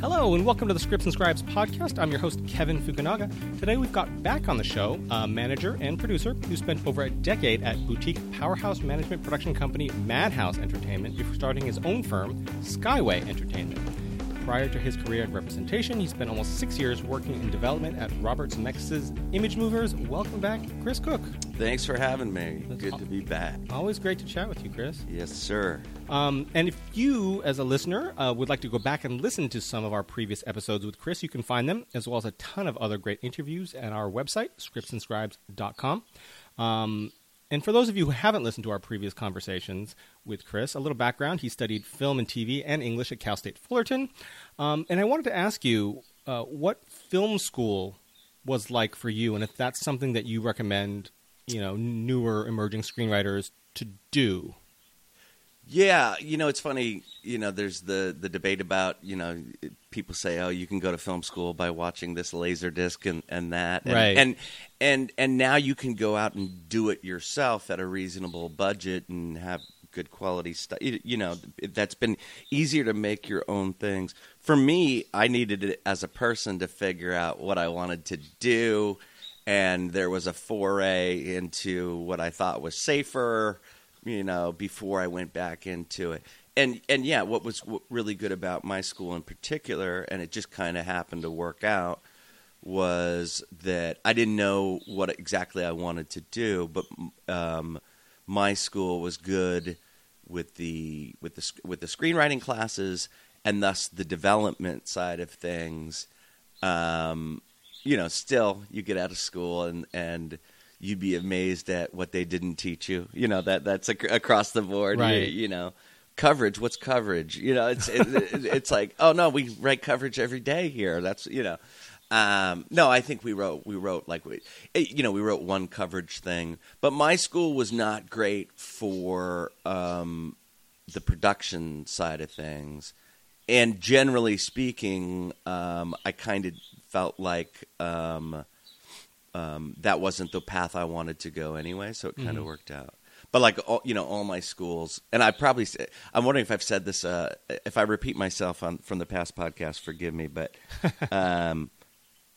Hello, and welcome to the Scripts and Scribes podcast. I'm your host, Kevin Fukunaga. Today we've got back on the show a manager and producer who spent over a decade at boutique powerhouse management production company Madhouse Entertainment before starting his own firm, Skyway Entertainment. Prior to his career in representation, he spent almost six years working in development at Robert Zemeckis' ImageMovers. Welcome back, Chris Cook. Thanks for having me. That's Good aw- to be back. Always great to chat with you, Chris. Yes, sir. Um, and if you, as a listener, uh, would like to go back and listen to some of our previous episodes with Chris, you can find them, as well as a ton of other great interviews at our website, scriptsandscribes.com. Um, and for those of you who haven't listened to our previous conversations with Chris, a little background. He studied film and TV and English at Cal State Fullerton. Um, and I wanted to ask you uh, what film school was like for you, and if that's something that you recommend, you know, newer emerging screenwriters to do. Yeah, you know, it's funny. You know, there's the the debate about you know people say, oh, you can go to film school by watching this laser disc and and that, and, Right. And and and now you can go out and do it yourself at a reasonable budget and have good quality stuff. You, know, that's been easier to make your own things. For me, I needed it as a person to figure out what I wanted to do. And there was a foray into what I thought was safer, you know, before I went back into it. And and yeah, what was really good about my school in particular, and it just kind of happened to work out, was that I didn't know what exactly I wanted to do, but um, my school was good with the with the with the screenwriting classes, and thus the development side of things. Um, you know, still you get out of school and and you'd be amazed at what they didn't teach you. You know that that's ac- across the board. You- Right. You, know, coverage. What's coverage? You know, it's it, it, it's like oh no, we write coverage every day here. That's you know. Um, no, I think we wrote we wrote like we, eh, you know we wrote one coverage thing, but my school was not great for um, the production side of things, and generally speaking, um, I kind of felt like um, um, that wasn't the path I wanted to go anyway, so it kind of worked out. But like all, you know, all my schools, and I probably I'm wondering if I've said this. Uh, if I repeat myself on from the past podcast, forgive me, but. Um,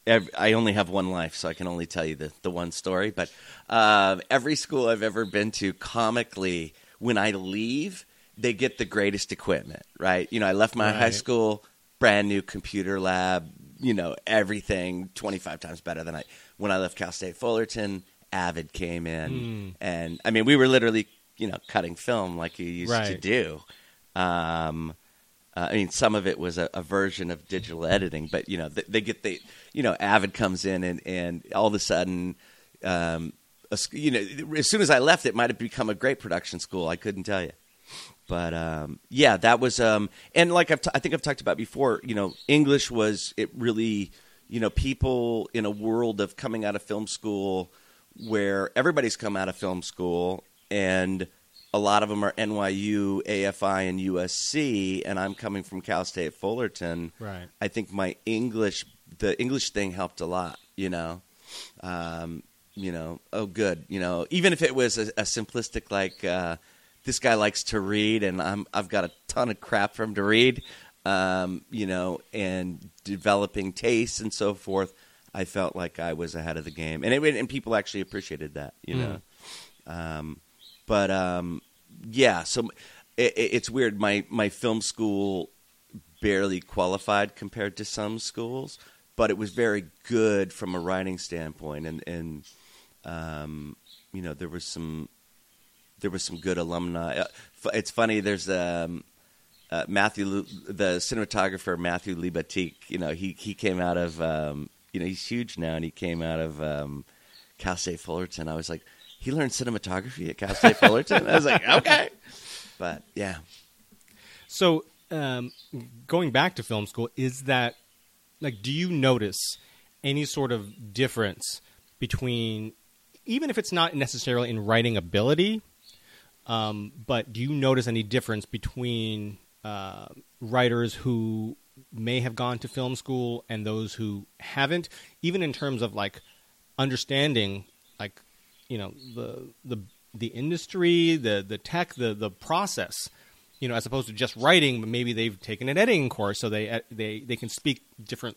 ev I only have one life, so I can only tell you the, the one story. But uh, every school I've ever been to, comically, when I leave, they get the greatest equipment, right? You know, I left my high school, brand new computer lab, you know, everything 25 times better than I. When I left Cal State Fullerton, Avid came in. And I mean, we were literally, you know, cutting film like you used to do. Um, uh, I mean, some of it was a, a version of digital editing, but you know, they, they get the, you know, Avid comes in and, and all of a sudden, um, a you know, as soon as I left, it might have become a great production school. I couldn't tell you, but um, yeah, that was, um, and like I've t- I think I've talked about before, you know, English was it really, you know, people in a world of coming out of film school where everybody's come out of film school and a lot of them are NYU, AFI, and USC, and I'm coming from Cal State Fullerton. Right. I think my English, the English thing helped a lot. You know, um, you know, oh, good. You know, even if it was a, a simplistic like, uh, this guy likes to read, and I'm I've got a ton of crap for him to read. Um, you know, and developing tastes and so forth. I felt like I was ahead of the game, and it, and people actually appreciated that. You know. Um, but um, yeah, so it, it- it's weird. My my film school barely qualified compared to some schools, but it was very good from a writing standpoint, and and um, you know there was some there was some good alumni. Uh, It's funny. There's um, uh, Matthew, the cinematographer Matthew Libatique. You know, he he came out of um, you know he's huge now, and he came out of um, Cal State Fullerton. I was like, he learned cinematography at Cal State Fullerton. I was like, okay, but yeah, So, um, going back to film school, is that like, do you notice any sort of difference between, even if it's not necessarily in writing ability, um, but do you notice any difference between uh, writers who may have gone to film school and those who haven't, even in terms of like understanding, like you know the the the industry, the the tech, the the process you know, as opposed to just writing, but maybe they've taken an editing course, so they uh, they they can speak different,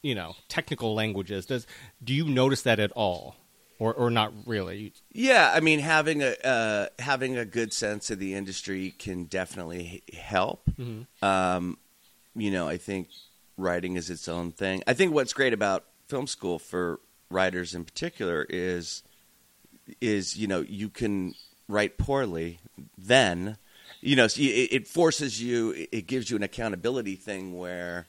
you know, technical languages. Does do you notice that at all, or or not really? Yeah, I mean, having a uh, having a good sense of the industry can definitely help. Um, you know, I think writing is its own thing. I think what's great about film school for writers in particular is is you know you can write poorly then you know so it, it forces you it gives you an accountability thing where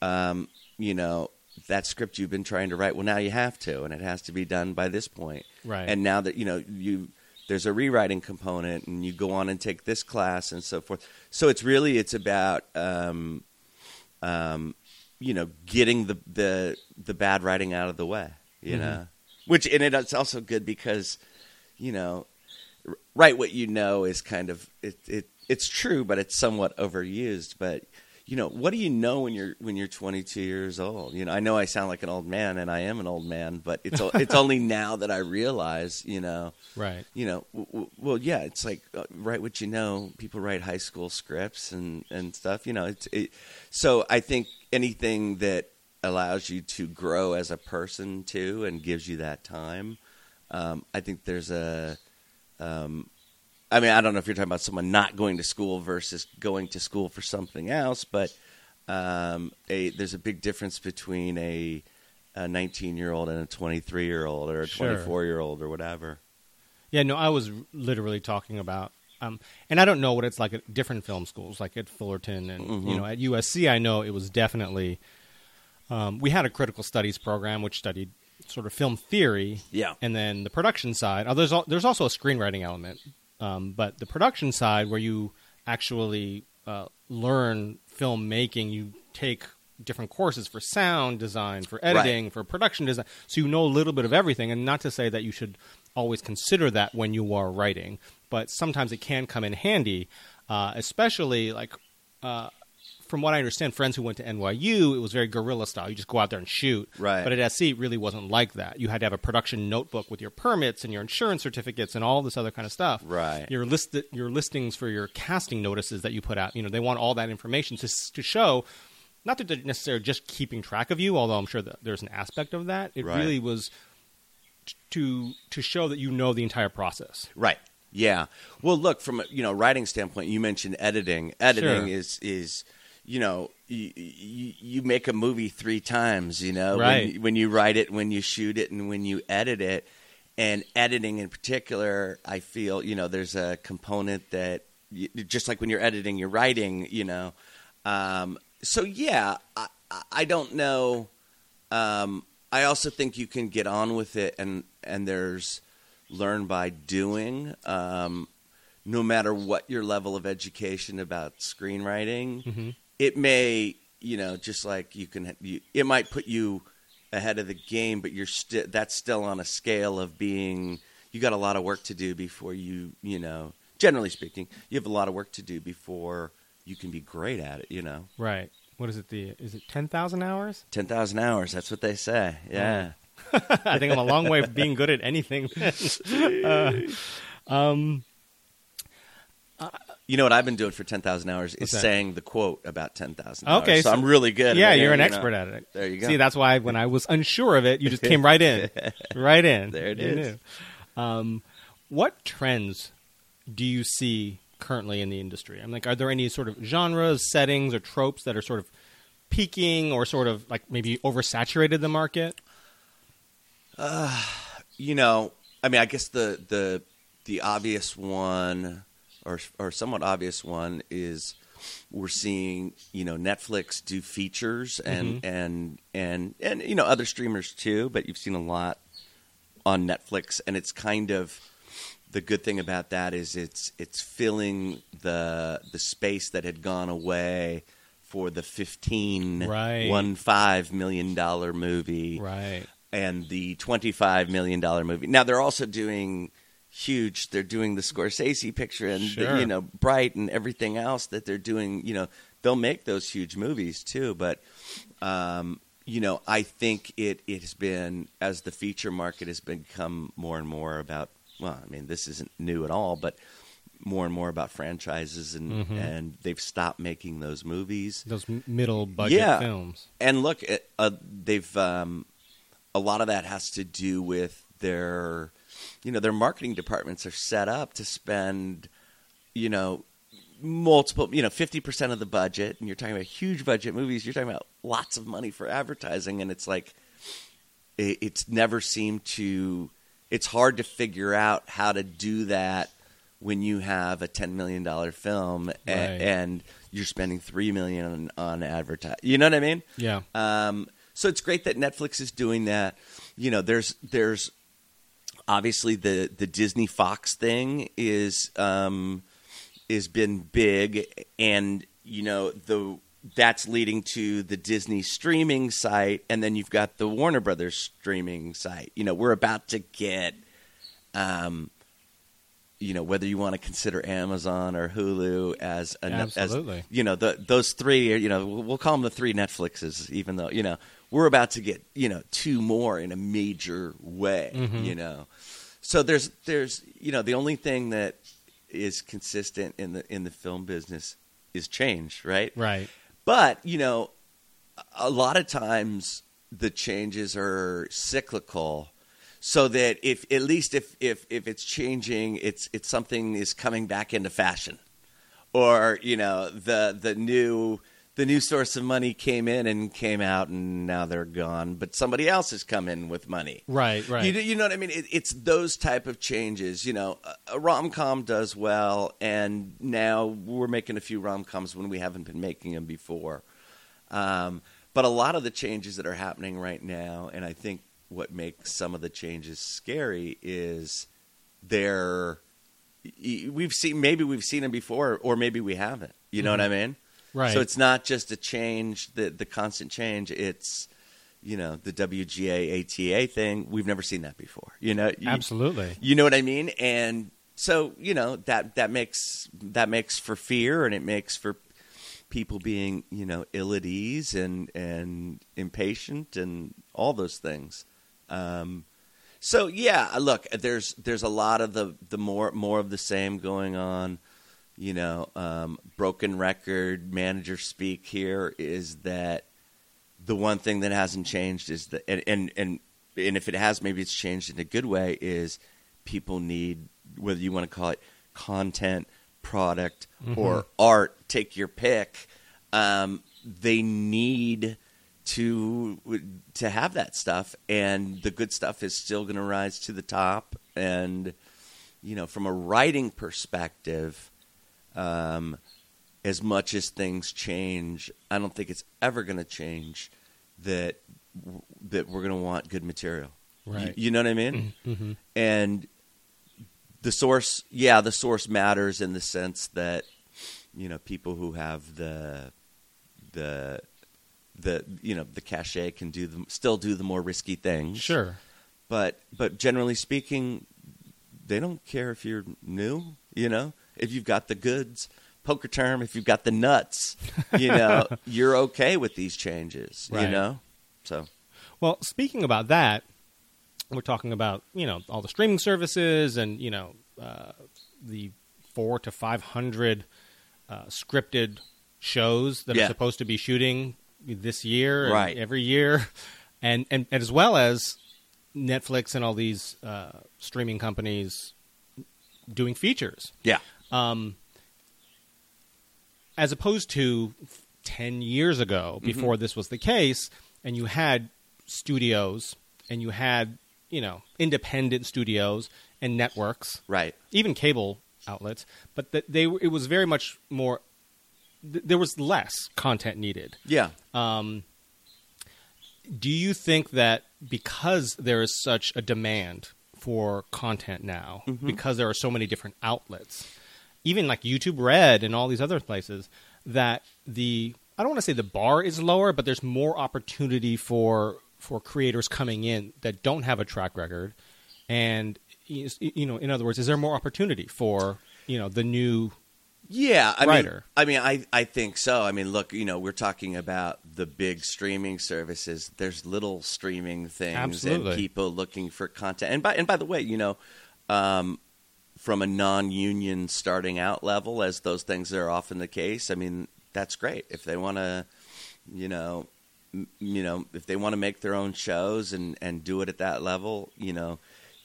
um, you know that script you've been trying to write well now you have to and it has to be done by this point Right. and now that you know you there's a rewriting component and you go on and take this class and so forth so it's really it's about um, um, you know getting the the the bad writing out of the way you know? Which and it's also good because you know write what you know is kind of it, it it's true but it's somewhat overused but you know what do you know when you're when you're 22 years old you know i know i sound like an old man and i am an old man but it's it's only now that i realize you know Right. you know, w- w- well, yeah, it's like uh, write what you know. People write high school scripts and and stuff. You know, it's it, so I think anything that allows you to grow as a person too and gives you that time. Um, I think there's a. Um, I mean, I don't know if you're talking about someone not going to school versus going to school for something else, but um, a, there's a big difference between a, a 19 year old and a 23 year old or a Sure. 24 year old or whatever. Yeah, no, I was literally talking about, um, and I don't know what it's like at different film schools, like at Fullerton and Mm-hmm. you know at USC. I know it was definitely. Um, we had a critical studies program which studied sort of film theory, Yeah. and then the production side. Oh, there's al- there's also a screenwriting element, um, but the production side where you actually uh, learn filmmaking, you take different courses for sound design, for editing, for production design, so you know a little bit of everything. And not to say that you should always consider that when you are writing, but sometimes it can come in handy, uh, especially like. Uh, from what I understand, friends who went to NYU, it was very guerrilla style. You just go out there and shoot. Right. But at SC, it really wasn't like that. You had to have a production notebook with your permits and your insurance certificates and all this other kind of stuff. Right. Your list, your listings for your casting notices that you put out. You know, they want all that information to to show. Not that they're necessarily just keeping track of you, although I'm sure that there's an aspect of that. It Right. really was to to show that you know the entire process. Right. Yeah. Well, look from a you know writing standpoint, you mentioned editing. Editing Sure. is is you know you, you you make a movie three times. You know Right. when, when you write it, when you shoot it, and when you edit it. And editing in particular, I feel you know there's a component that you, just like when you're editing, you're writing. You know, um, so yeah, I, I- don't know. Um, I also think you can get on with it, and and there's learn by doing. Um, no matter what your level of education about screenwriting, it may you know just like you can you, it might put you ahead of the game, but you're still that's still on a scale of being you got a lot of work to do before you you know generally speaking you have a lot of work to do before you can be great at it. You know. Right. What is it? The is it ten thousand hours? Ten thousand hours. That's what they say. Yeah. I think I'm a long way from being good at anything. Uh, um, You know what I've been doing for ten thousand hours is saying the quote about ten thousand. Okay, so, so- I'm really good. yeah, at it, you're an you expert at it. There you go. See, that's why when I was unsure of it, you just came right in, right in. There it You is. Um, what trends do you see currently in the industry? I'm like, are there any sort of genres, settings, or tropes that are sort of peaking or sort of like maybe oversaturated the market? you know, I mean, I guess the the the obvious one, or or somewhat obvious one, is we're seeing you know Netflix do features and Mm-hmm. and and and you know other streamers too, but you've seen a lot on Netflix, and it's kind of the good thing about that is it's it's filling the the space that had gone away for the fifteen Right. one five million dollar movie Right. and the $25 million movie. Now they're also doing huge. They're doing the Scorsese picture and the, you know Bright and everything else that they're doing. You know they'll make those huge movies too. But um, you know I think it it has been as the feature market has become more and more about. Well, I mean this isn't new at all, but more and more about franchises, and Mhm. and they've stopped making those movies. Those middle budget Yeah. films. And look, uh, they've um, a lot of that has to do with their, you know, their marketing departments are set up to spend, you know, multiple, you know, fifty percent of the budget, and you're talking about huge budget movies. You're talking about lots of money for advertising, and it's like, it, it's never seemed to. It's hard to figure out how to do that when you have a ten million dollar film Right. and you're spending three million on, on advertising. You know what I mean? Yeah. Um, so it's great that Netflix is doing that. You know, there's there's obviously the the Disney Fox thing is um, is been big, and you know the that's leading to the Disney streaming site, and then you've got the Warner Brothers streaming site. You know, we're about to get. Um, you know whether you want to consider Amazon or Hulu as a Absolutely. as, you know the, those three are, you know we'll we'll call them the three Netflixes even though you know we're about to get you know two more in a major way Mhm. you know so there's there's you know the only thing that is consistent in the in the film business is change right Right. but you know, a lot of times the changes are cyclical, so that if at least if if if it's changing, it's it's something is coming back into fashion, or you know the the new the new source of money came in and came out and now they're gone, but somebody else has come in with money. Right. Right. You, you know what I mean? It, it's those type of changes. You know, a, a rom com does well, and now we're making a few rom coms when we haven't been making them before. Um, but a lot of the changes that are happening right now, and I think what makes some of the changes scary is they're we've seen maybe we've seen them before, or maybe we haven't. You know what I mean? Right. So it's not just a change, the the constant change. It's you know the WGA ATA thing. We've never seen that before. You know, you, Absolutely. you know what I mean? And so you know that that makes that makes for fear, and it makes for people being you know ill at ease and and impatient and all those things. Um, so yeah, look, there's there's a lot of the the more more of the same going on. You know, um, broken record manager speak here is that the one thing that hasn't changed is that and and and, and if it has, maybe it's changed in a good way. Is people need whether you want to call it content, product, or art, take your pick. Um, they need to to have that stuff, and the good stuff is still going to rise to the top. And you know, from a writing perspective, um, as much as things change, I don't think it's ever going to change that that we're going to want good material. Right. You, you know what I mean? hmm and the source yeah the source matters in the sense that you know people who have the the the you know the cachet can do the still do the more risky things Sure. but but generally speaking they don't care if you're new you know if you've got the goods poker term if you've got the nuts you know you're okay with these changes you know so Well, speaking about that, we're talking about you know all the streaming services and you know uh, the four to five hundred uh, scripted shows that Yeah. are supposed to be shooting this year, and Right. every year, and, and and as well as Netflix and all these uh, streaming companies doing features. yeah um, as opposed to 10 years ago before this was the case and you had studios and you had you know independent studios and networks right. even cable outlets but that they it was very much more th- there was less content needed. Yeah. Um, do you think that because there is such a demand for content now, because there are so many different outlets, even like YouTube Red and all these other places, that the I don't want to say the bar is lower, but there's more opportunity for for creators coming in that don't have a track record, and you know, in other words, is there more opportunity for you know the new Yeah, I writer. mean, I mean, I I think so. I mean, look, you know, we're talking about the big streaming services. There's little streaming things Absolutely. and people looking for content. And by and by the way, you know, um, from a non-union starting out level, as those things are often the case. I mean, that's great if they want to, you know, m- you know, if they want to make their own shows and and do it at that level, you know,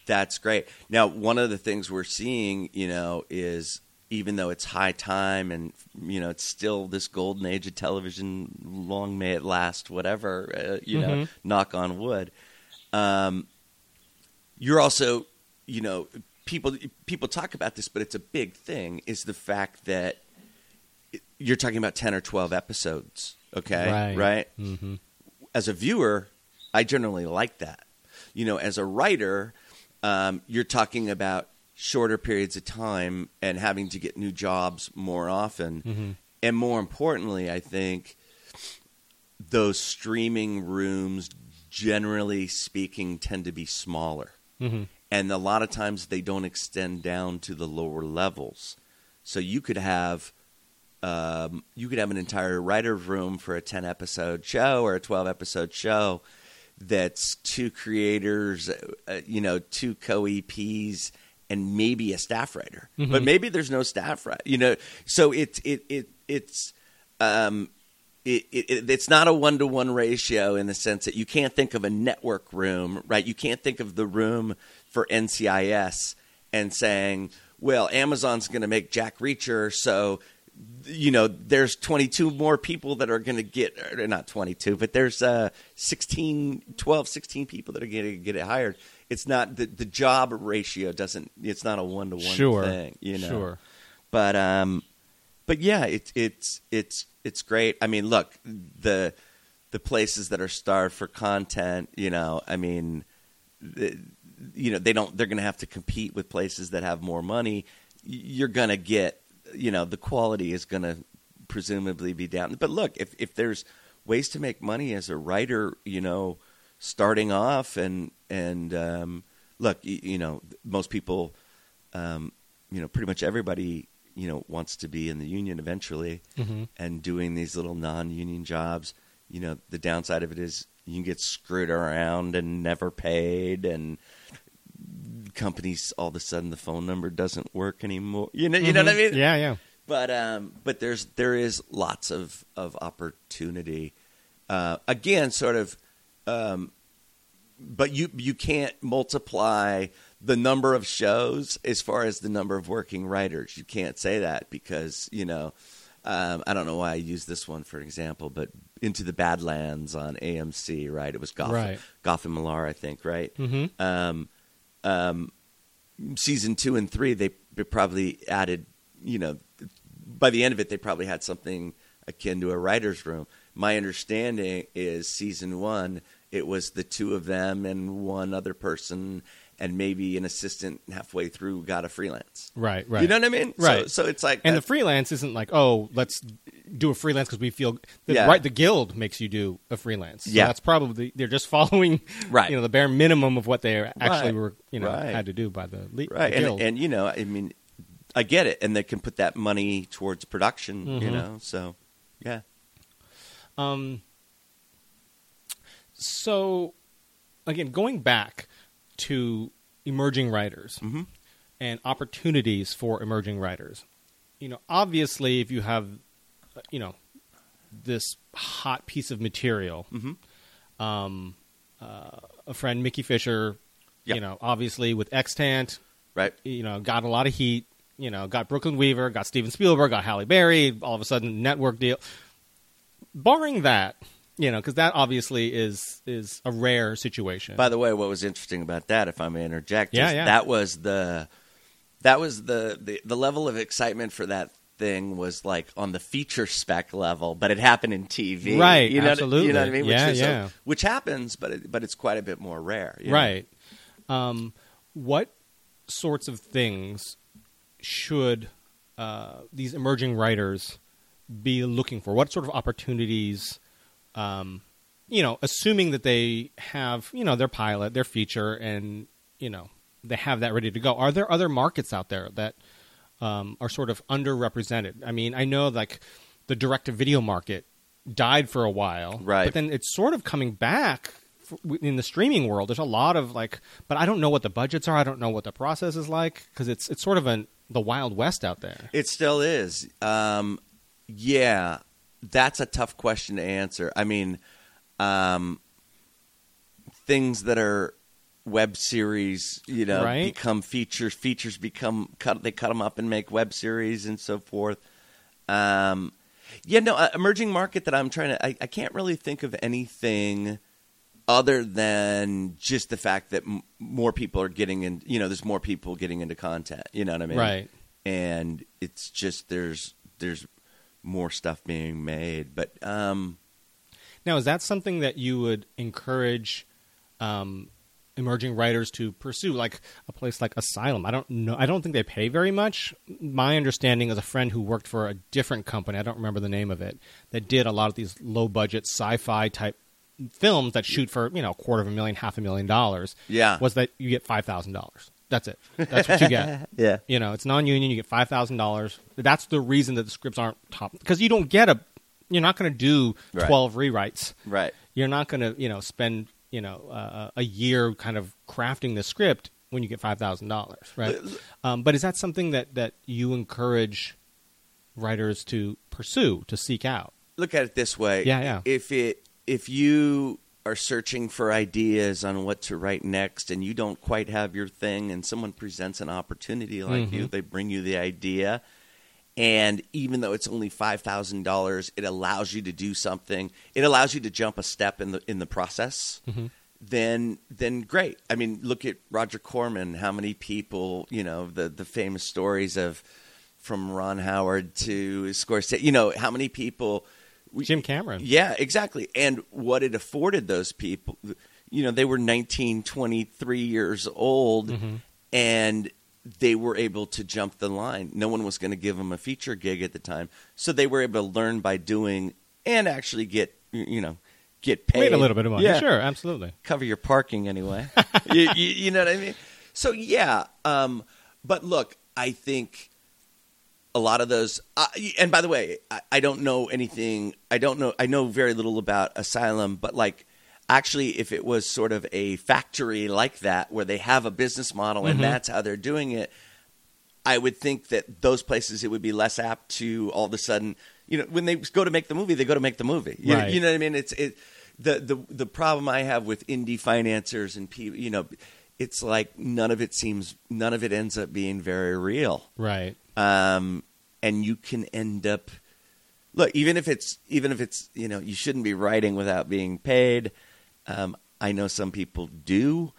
that's great. Now, one of the things we're seeing, you know, is even though it's high time and you know it's still this golden age of television, long may it last, whatever, uh, you know, Mhm. knock on wood. Um, you're also, you know, people people talk about this, but it's a big thing. Is the fact that you're talking about ten or twelve episodes, okay, Right. right? hmm as a viewer, I generally like that. You know, as a writer, um, you're talking about shorter periods of time and having to get new jobs more often. Mhm. And more importantly, I think those streaming rooms, generally speaking, tend to be smaller. hmm And a lot of times they don't extend down to the lower levels. So you could have um, you could have an entire writer's room for a 10 episode show or a 12 episode show that's two creators, uh, you know, two co EPs, and maybe a staff writer. Mhm. But maybe there's no staff writer, you know. So it, it, it, it's. Um, it, it, it's not a one to one ratio in the sense that you can't think of a network room, right? You can't think of the room for NCIS and saying, well, Amazon's going to make Jack Reacher, so you know there's 22 more people that are going to get or not 22 but there's uh 16 12 16 people that are going to get it hired it's not the the job ratio doesn't it's not a one to one Sure. thing you know Sure. but um but yeah it's it's it's it's great i mean look the the places that are starved for content you know i mean the, you know they don't they're going to have to compete with places that have more money. You're going to get you know the quality is going to presumably be down. But look if if there's ways to make money as a writer you know starting off and and um look you, you know most people um you know pretty much everybody you know wants to be in the union eventually hmm and doing these little non-union jobs. You know the downside of it is you can get screwed around and never paid and companies all of a sudden the phone number doesn't work anymore you know you know what i mean Mm-hmm. Yeah, yeah. but um but there's there is lots of of opportunity uh again sort of um but you you can't multiply the number of shows as far as the number of working writers. You can't say that because you know um, I don't know why I use this one for example, but Into the Badlands on AMC, right? It was Gough and, Right. Gough and Millar, I think, right? hmm um, um, season two and three, they, they probably added, you know, by the end of it, they probably had something akin to a writer's room. My understanding is season one, it was the two of them and one other person, and maybe an assistant halfway through got a freelance. Right, right. You know what I mean? Right. So, so it's like and the freelance isn't like, oh, let's do a freelance because we feel the, Yeah. right. The guild makes you do a freelance. So Yeah. that's probably they're just following, Right. You know, the bare minimum of what they actually Right. were, you know, Right. had to do by the, le- right the and, guild. and you know i mean i get it and they can put that money towards production you Mhm. know so yeah Um, so, again, going back to emerging writers Mhm. and opportunities for emerging writers, you know, obviously, if you have, uh, you know, this hot piece of material, Mhm. um, uh, a friend, Mickey Fisher, Yeah. you know, obviously with Extant, right you know, got a lot of heat. You know, got Brooklyn Weaver, got Steven Spielberg, got Halle Berry. All of a sudden, network deal. Barring that, you know, because that obviously is is a rare situation. By the way, what was interesting about that, if I may interject, Yeah, yeah. that was the that was the, the the level of excitement for that thing was like on the feature spec level, but it happened in TV, Right, You know, absolutely. you know what I mean? Yeah, which is yeah. which happens, but it, but it's quite a bit more rare, you know? right. Um, what sorts of things should uh, these emerging writers be looking for? What sort of opportunities? Um, you know, assuming that they have, you know, their pilot, their feature, and you know, they have that ready to go. Are there other markets out there that um, are sort of underrepresented? I mean, I know like the direct-to-video market died for a while, Right. But then it's sort of coming back in the streaming world, there's a lot of like, but I don't know what the budgets are. I don't know what the process is like because it's it's sort of an the wild west out there. It still is. Um, yeah, that's a tough question to answer. I mean, um, things that are web series, you know, Right. become features. Features become cut. They cut them up and make web series and so forth. Um, yeah, no, uh, emerging market that I'm trying to. I, I can't really think of anything other than just the fact that m- more people are getting in. You know, there's more people getting into content. You know what I mean? Right. And it's just there's there's more stuff being made, but um, Now, is that something that you would encourage um, emerging writers to pursue, like a place like Asylum? I don't know. I don't think they pay very much. My understanding is a friend who worked for a different company. I don't remember the name of it. That did a lot of these low budget sci-fi type films that shoot for you know a quarter of a million, half a million dollars. Yeah. was that you get five thousand dollars? That's it. That's what you get. yeah, You know, it's non-union. You get five thousand dollars. That's the reason that the scripts aren't top because you don't get a. You're not going to do Right. twelve rewrites. right. You're not going to, you know, spend you know uh, a year kind of crafting the script when you get five thousand dollars, right? Um, but is that something that that you encourage writers to pursue to seek out? look at it this way. Yeah, yeah. If it if you are searching for ideas on what to write next and you don't quite have your thing and someone presents an opportunity like you, Mhm. they bring you the idea and even though it's only $5,000, it allows you to do something. It allows you to jump a step in the in the process. Then then great. I mean, look at Roger Corman, how many people, you know, the the famous stories of from Ron Howard to Scorsese, you know, how many people Jim Cameron. yeah, exactly. And what it afforded those people, you know, they were 19, 23 years old and they were able to jump the line. No one was going to give them a feature gig at the time. So they were able to learn by doing and actually get, you know, get paid. Made a little bit of money. Yeah Sure, absolutely. cover your parking anyway. you, you, you know what I mean? So yeah, um, but look, I think a lot of those. Uh, and by the way, I, I don't know anything. I don't know. I know very little about Asylum, but like. Actually, if it was sort of a factory like that where they have a business model and Mhm. that's how they're doing it, I would think that those places it would be less apt to all of a sudden, you know, when they go to make the movie, they go to make the movie. You, Right. you know what I mean? It's it the the the problem I have with indie financiers and people, you know, it's like none of it seems none of it ends up being very real. Right. Um, and you can end up look even if it's even if it's you know you shouldn't be writing without being paid. Um, I know some people do,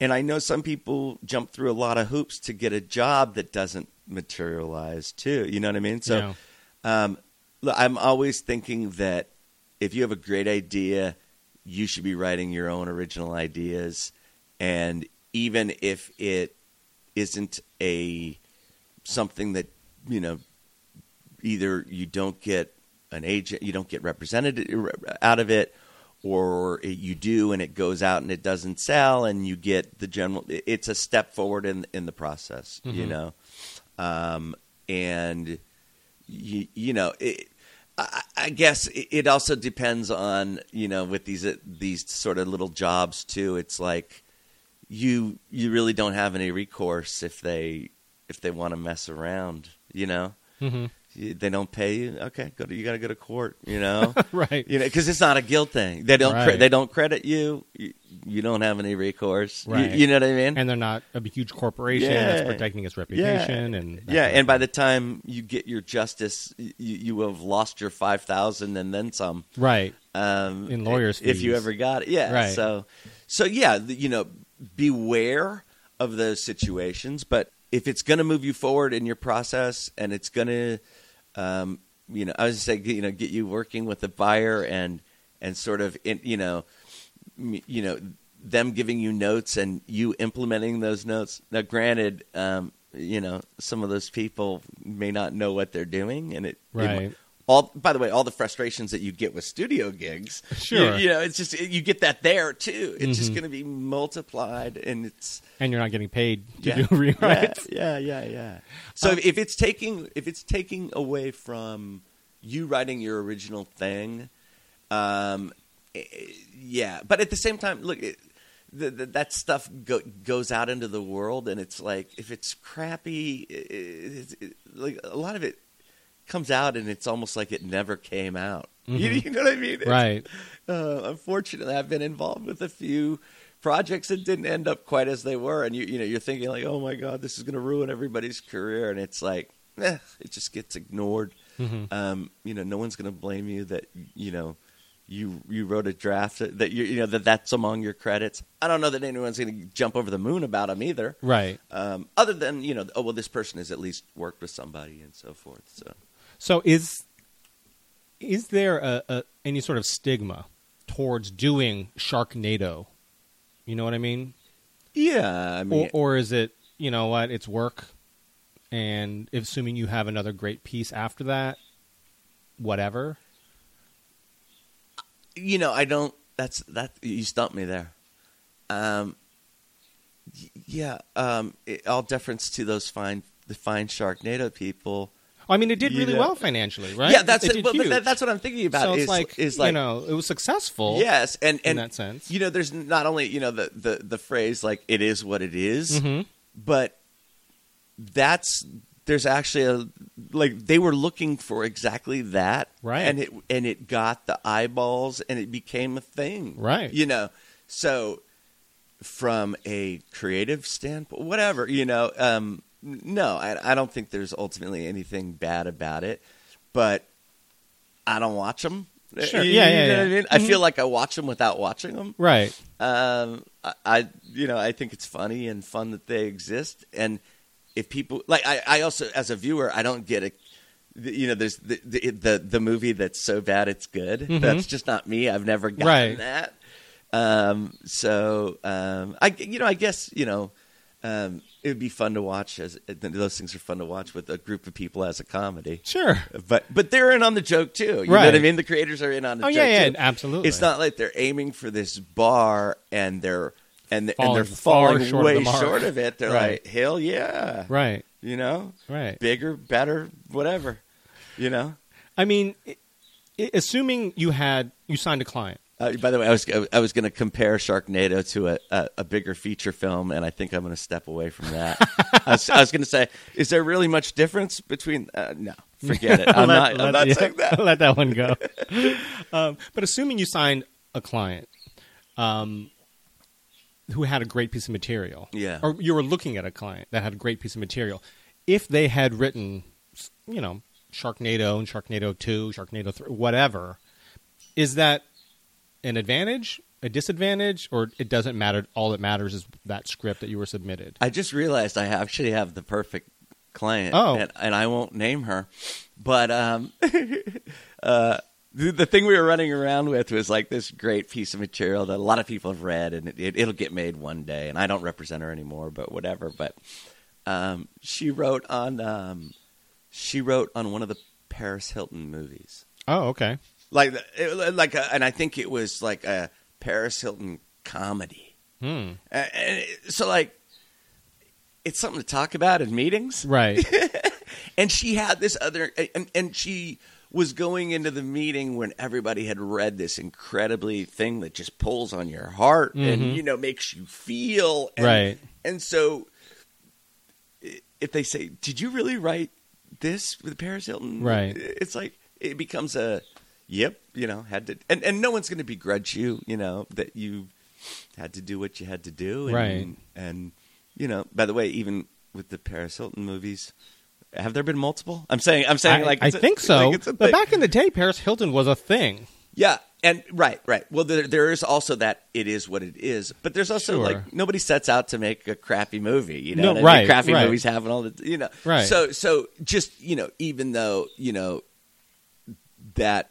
and I know some people jump through a lot of hoops to get a job that doesn't materialize too. You know what I mean? So, Yeah. um, look, I'm always thinking that if you have a great idea, you should be writing your own original ideas, and even if it isn't a something that you know either you don't get an agent, you don't get represented out of it, or it, you do and it goes out and it doesn't sell, and you get the general. It's a step forward in in the process, you Mhm. know, um, and you, you know. It, I, I guess it it also depends on you know with these uh, these sort of little jobs too. It's like you you really don't have any recourse if they if they want to mess around. You know, hmm You- they don't pay you. Okay, go to you got to go to court. You know, right. you know because it's not a guilt thing. They don't cre- they don't credit you. you. You don't have any recourse. You- Right. You, know what I mean? And they're not a huge corporation Yeah. that's protecting its reputation Yeah. and yeah, and by the time you get your justice, you, you have lost your five thousand and then some. right. um, In lawyers' if you ever got it. Yeah. Right. So, so yeah, you know, beware of those situations. But if it's going to move you forward in your process, and it's going to, um, you know, I was say, you know, get you working with the buyer and and sort of, in, you know, you know, them giving you notes and you implementing those notes. Now, granted. Um, you know, some of those people may not know what they're doing, and it, it Right. All by the way all the frustrations that you get with studio gigs Sure. you, you know it's just you get that there too it's just Mhm. going to be multiplied and it's And you're not getting paid to yeah, do rewrites. yeah yeah yeah yeah so Um, if it's taking if it's taking away from you writing your original thing um eh, yeah, but at the same time, look, it, the, the, that stuff go, goes out into the world, and it's like if it's crappy, it, it, like a lot of it comes out, and it's almost like it never came out. You, Mhm. you know what I mean? It's- Right. uh, unfortunately, I've been involved with a few projects that didn't end up quite as they were, and you you know you're thinking like, oh my god, this is going to ruin everybody's career, and it's like, eh, it just gets ignored. Mhm. Um, you know, no one's going to blame you that you know you you wrote a draft that, that you you know that that's among your credits. I don't know that anyone's going to jump over the moon about them either. Right. Um, other than you know, oh well, this person has at least worked with somebody and so forth. So So is is there a, a any sort of stigma towards doing Sharknado? You know what I mean? yeah, I mean, Or, or is it you know what it's work, and assuming you have another great piece after that, whatever. you know, I don't. That's that. You stumped me there. Um, yeah. Um, it, all deference to those fine, the fine Sharknado people. I mean, it did really well financially, right? Yeah, that's it. it. But, but that's what I'm thinking about. so it's is like, is like you know, it was successful. yes, and in that sense. you know, there's not only you know the the the phrase like it is what it is, Mhm. but that's there's actually a like they were looking for exactly that Right. and it and it got the eyeballs and it became a thing Right. you know so from a creative standpoint whatever you know um no I, I don't think there's ultimately anything bad about it but i don't watch them Sure. You- Yeah, you yeah, know yeah. what i mean i Mhm. feel like i watch them without watching them Right. um, I, I, you know, I think it's funny and fun that they exist. And if people like, I, I also, as a viewer, I don't get a, you know, there's the the the, the movie that's so bad it's good. Mhm. That's just not me. I've never gotten Right. that. Um, so, um, I, you know, I guess, you know, um, it would be fun to watch as those things are fun to watch with a group of people as a comedy. Sure. But but they're in on the joke too. You know Right. what I mean? The creators are in on the Oh joke yeah, yeah, too. absolutely. It's not like they're aiming for this bar and they're and, and they're falling short of way the short of it. They're Right. like, hell yeah, right. you know, Right. bigger, better, whatever, you know. I mean, assuming you had you signed a client. Uh, by the way, I was I was going to compare Sharknado to a, a, a bigger feature film, and I think I'm going to step away from that. I was, was going to say, is there really much difference between? Uh, no, forget it. I'm Let- not. let- I'm not yeah, saying that. Let that one go. um, but assuming you signed a client um, who had a great piece of material, Yeah. or you were looking at a client that had a great piece of material, if they had written, you know, Sharknado and Sharknado Two, Sharknado Three, whatever, is that an advantage, a disadvantage, or it doesn't matter? All that matters is that script that you were submitted. I just realized I actually have the perfect client. Oh. and, and I won't name her, but um, uh, the, the thing we were running around with was like this great piece of material that a lot of people have read, and it, it, it'll get made one day. And I don't represent her anymore, but whatever. But um, she wrote on um, she wrote on one of the Paris Hilton movies Oh, okay. Like it, like a, and I think it was like a Paris Hilton comedy. Hmm. And and it- so like it's something to talk about in meetings. Right. And she had this other and and she was going into the meeting when everybody had read this incredibly thing that just pulls on your heart Mhm. and you know makes you feel and, Right. And so if they say, "Did you really write this with Paris Hilton?" Right. It's like it becomes a yep, you know, had to and and no one's going to begrudge you, you know, that you had to do what you had to do and, Right. and you know, by the way, even with the Paris Hilton movies, have there been multiple? I'm saying I'm saying I, like I a- think so. like but back in the day, Paris Hilton was a thing. Yeah, and right, right. Well, there, there is also that it is what it is, but there's also Sure. like nobody sets out to make a crappy movie. You know, No, what I mean? right, Crappy right. movies have all the you know. Right. So so just you know, even though you know that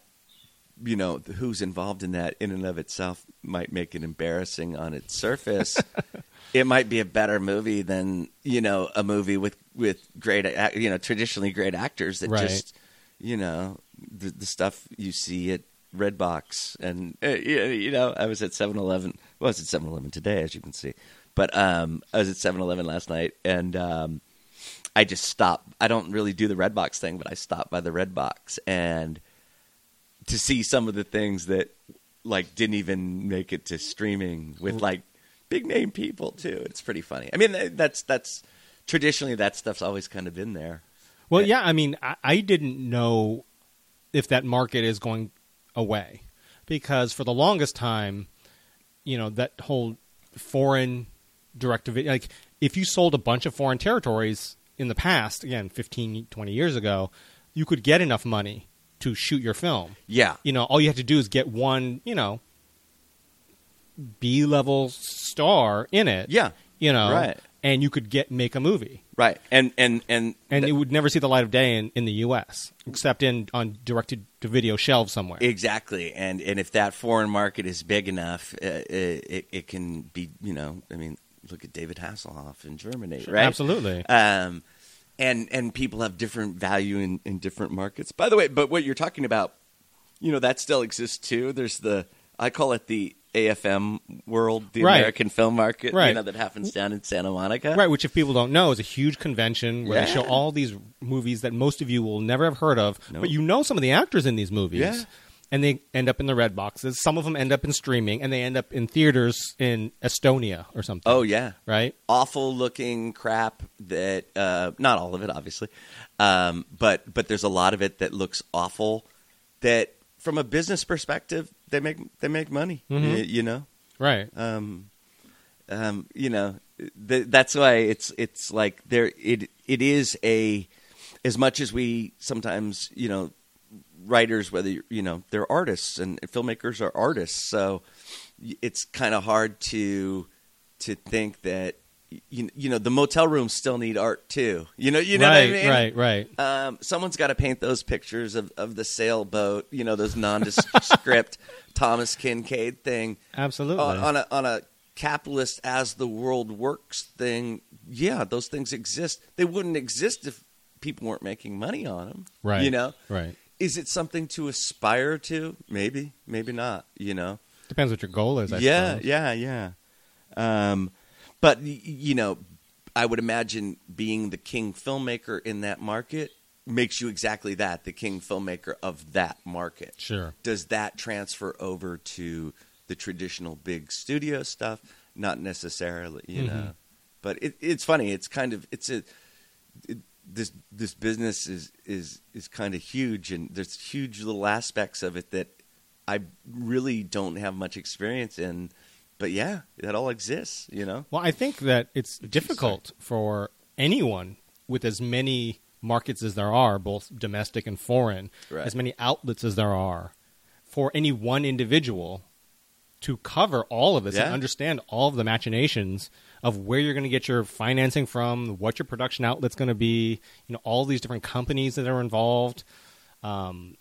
you know who's involved in that in and of itself might make it embarrassing on its surface. it might be a better movie than you know a movie with with great you know traditionally great actors that Right. just you know the, the stuff you see at Redbox and uh, you know I was at 7-Eleven well I was at 7-Eleven today as you can see but um I was at 7-Eleven last night and um I just stopped I don't really do the Redbox thing but I stopped by the Redbox and to see some of the things that like didn't even make it to streaming with mm. like big name people too. It's pretty funny. I mean, that's that's traditionally that stuff's always kind of been there. Well, yeah, I mean, I, I didn't know if that market is going away because for the longest time, you know, that whole foreign direct video, like if you sold a bunch of foreign territories in the past, again, 15, 20 years ago, you could get enough money to shoot your film. Yeah, You know, all you have to do is get one, you know, B level star in it. Yeah. You know, Right. and you could get make a movie. right. And and and and it would never see the light of day in, in the U.S. except in on directed to video shelves somewhere. Exactly, and and if that foreign market is big enough, uh, it, it it can be you know I mean look at David Hasselhoff in Germany, right? Absolutely. Um, and and people have different value in in different markets. By the way, but what you're talking about, you know, that still exists too. There's the I call it the AFM world, the Right. American film market, Right. you know, that happens down in Santa Monica. Right, which if people don't know is a huge convention where they show all these movies that most of you will never have heard of, No. but you know some of the actors in these movies. Yeah. And they end up in the red boxes. Some of them end up in streaming, and they end up in theaters in Estonia or something. Oh yeah, right. awful looking crap that uh, not all of it obviously um, but but there's a lot of it that looks awful that from a business perspective they make they make money Mhm. y- you know Right. um, um, you know th- that's why it's it's like there it it is a as much as we sometimes you know writers whether you're- you know they're artists and filmmakers are artists so it's kind of hard to to think that you, you know the motel rooms still need art too you know you know right, what I mean right, right. um, someone's got to paint those pictures of, of the sailboat you know those nondescript Thomas Kinkade thing Absolutely. on, on a on a capitalist as the world works thing, yeah, those things exist. They wouldn't exist if people weren't making money on them. right. You know, Right. Is it something to aspire to? Maybe, maybe not. You know. Depends what your goal is. I yeah, suppose. yeah, yeah. Um, but you know, I would imagine being the king filmmaker in that market makes you exactly that, the king filmmaker of that market Sure. does that transfer over to the traditional big studio stuff? Not necessarily, you Mhm. know. But it, it's funny. It's kind of it's a it, this this business is is is kind of huge, and there's huge little aspects of it that I really don't have much experience in. But yeah, that all exists, you know. Well, I think that it's difficult for anyone with as many markets as there are, both domestic and foreign, Right. as many outlets as there are, for any one individual to cover all of this and understand all of the machinations of where you're going to get your financing from, what your production outlet's going to be, you know, all these different companies that are involved. Um,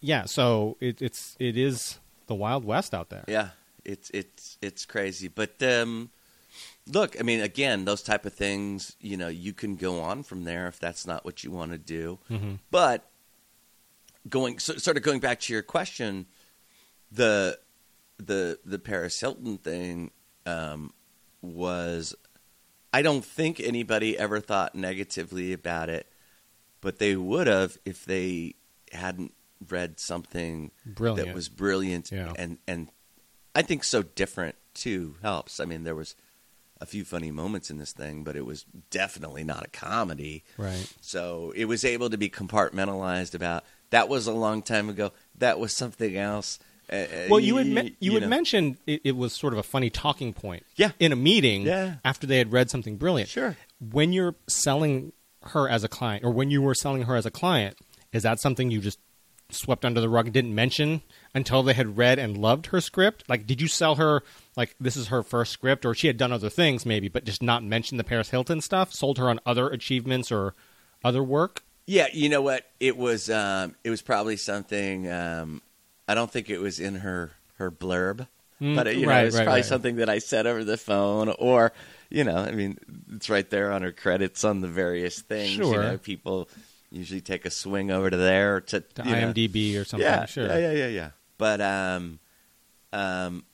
yeah, so it, it's it is the wild west out there. Yeah, it's it's it's crazy. But um, look, I mean, again, those type of things, you know, you can go on from there if that's not what you want to do. Mhm. But going so, sort of going back to your question, the the the Paris Hilton thing um, was. I don't think anybody ever thought negatively about it, but they would have if they hadn't read something Brilliant. that was brilliant Yeah. and and I think so different too helps. I mean, there was a few funny moments in this thing, but it was definitely not a comedy. right. So it was able to be compartmentalized about that was a long time ago. That was something else. Uh, Well, you had me- you, had know. mentioned it, it was sort of a funny talking point. Yeah. In a meeting. Yeah. After they had read something brilliant. Sure. When you're selling her as a client, or when you were selling her as a client, is that something you just swept under the rug and didn't mention until they had read and loved her script? Like, did you sell her like this is her first script, or she had done other things maybe, but just not mention the Paris Hilton stuff? Sold her on other achievements or other work? Yeah, you know what? It was um, it was probably something. Um, I don't think it was in her her blurb, Mm, but uh, you know, right, it was right, probably right. something that I said over the phone, or you know, I mean, it's right there on her credits on the various things. You Sure. know, people usually take a swing over to there to, To you know. IMDb or something? Yeah, sure. yeah, yeah, yeah, yeah. But um, um,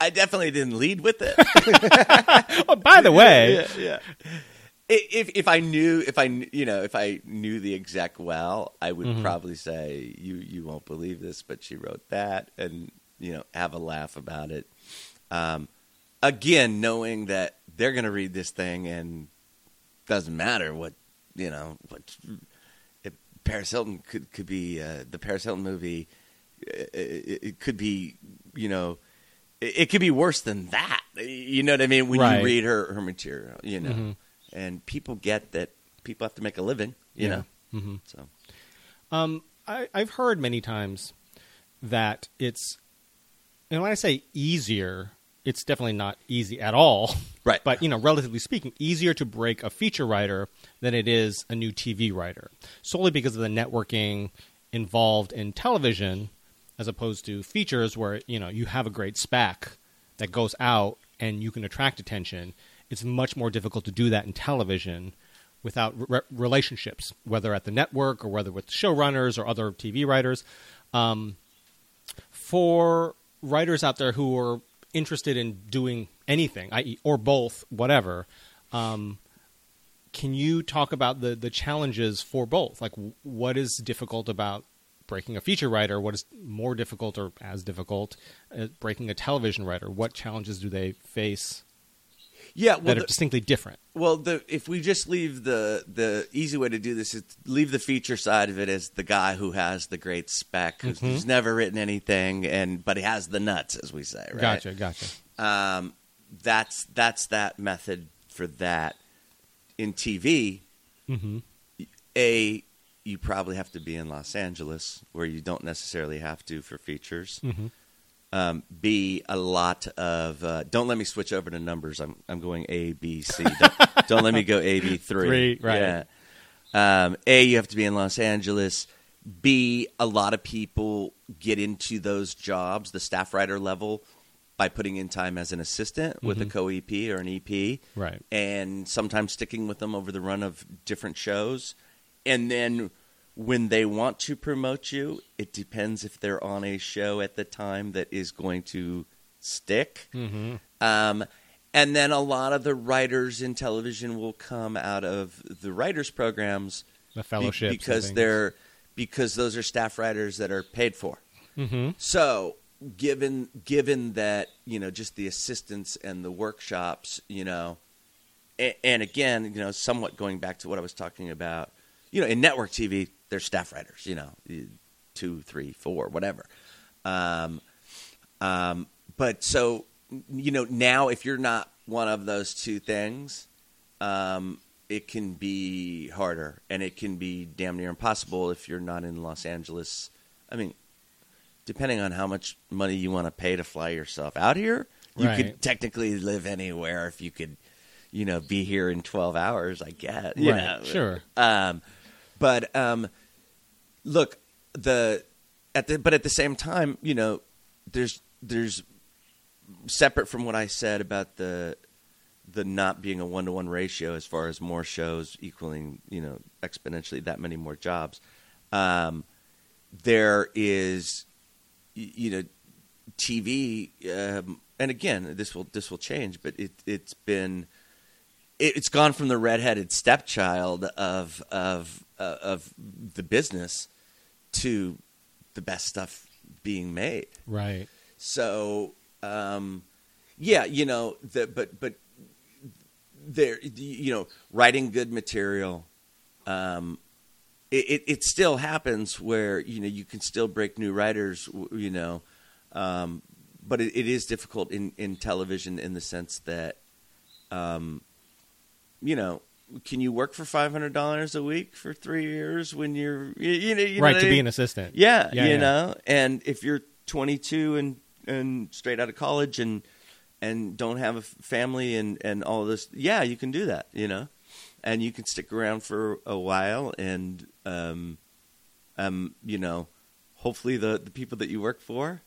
I definitely didn't lead with it. Oh, by the way, yeah, yeah. I- If if I knew if I you know if I knew the exec well, I would Mhm. probably say you you won't believe this, but she wrote that, and you know have a laugh about it. Um, again, knowing that they're going to read this thing and doesn't matter what you know what if Paris Hilton could could be uh, the Paris Hilton movie. It, it, it could be you know it, could be worse than that. You know what I mean? When Right. you read her her material, you know, Mhm. And people get that people have to make a living. You Yeah. know, hmm so Um, I, I've heard many times that it's, and when I say easier, it's definitely not easy at all. Right. But, you know, relatively speaking, easier to break a feature writer than it is a new TV writer, solely because of the networking involved in television as opposed to features where, you know, you have a great spec that goes out and you can attract attention. It's much more difficult to do that in television without re- relationships, whether at the network or whether with showrunners or other TV writers. Um, for writers out there who are interested in doing anything, i.e., or both, whatever, um, can you talk about the the challenges for both? Like, what is difficult about breaking a feature writer? What is more difficult or as difficult at breaking a television writer? What challenges do they face yeah. Well, that are the, distinctly different? well, the if we just leave the the easy way to do this is leave the feature side of it as the guy who has the great spec, who's, Mhm. who's never written anything, and but he has the nuts, as we say. Right? Gotcha, gotcha. um, that's that's that method for that. In TV, hmm a you probably have to be in Los Angeles, where you don't necessarily have to for features. hmm Um, B a lot of uh, don't let me switch over to numbers. I'm I'm going A B C. Don't, don't let me go A B three. Three, right. Yeah. Um, a you have to be in Los Angeles. B a lot of people get into those jobs, the staff writer level, by putting in time as an assistant with a Mhm. co EP or an EP Right. and sometimes sticking with them over the run of different shows. And then when they want to promote you, it depends if they're on a show at the time that is going to stick. hmm Um, and then a lot of the writers in television will come out of the writers programs The be- fellowship because they're because those are staff writers that are paid for. hmm So, given given that you know just the assistants and the workshops, you know, and, and again, you know, somewhat going back to what I was talking about, you know, in network TV, there's staff writers, you know, two, three, four, whatever. Um, um, but so you know, now if you're not one of those two things, um, it can be harder, and it can be damn near impossible if you're not in Los Angeles. I mean, depending on how much money you want to pay to fly yourself out here, you Right. could technically live anywhere if you could, you know, be here in twelve hours. I guess, you Right, know. sure. Um, but um, look, the at the but at the same time, you know, there's there's separate from what I said about the the not being a one to one ratio as far as more shows equaling you know exponentially that many more jobs. Um, there is you know TV, um, and again this will this will change, but it it's been it, it's gone from the redheaded stepchild of of uh, of the business to the best stuff being made. Right. So, um, yeah, you know, the, but but there, you know, writing good material. Um, it, it, it still happens where you know you can still break new writers, you know, um, but it, it is difficult in, in television in the sense that, um, you know, can you work for five hundred dollars a week for three years when you're you, you know you right what to I be an assistant. Yeah, Yeah, you yeah. know, and if you're 22 and and straight out of college and and don't have a family and and all this, yeah, you can do that, you know, and you can stick around for a while and um um you know, hopefully the the people that you work for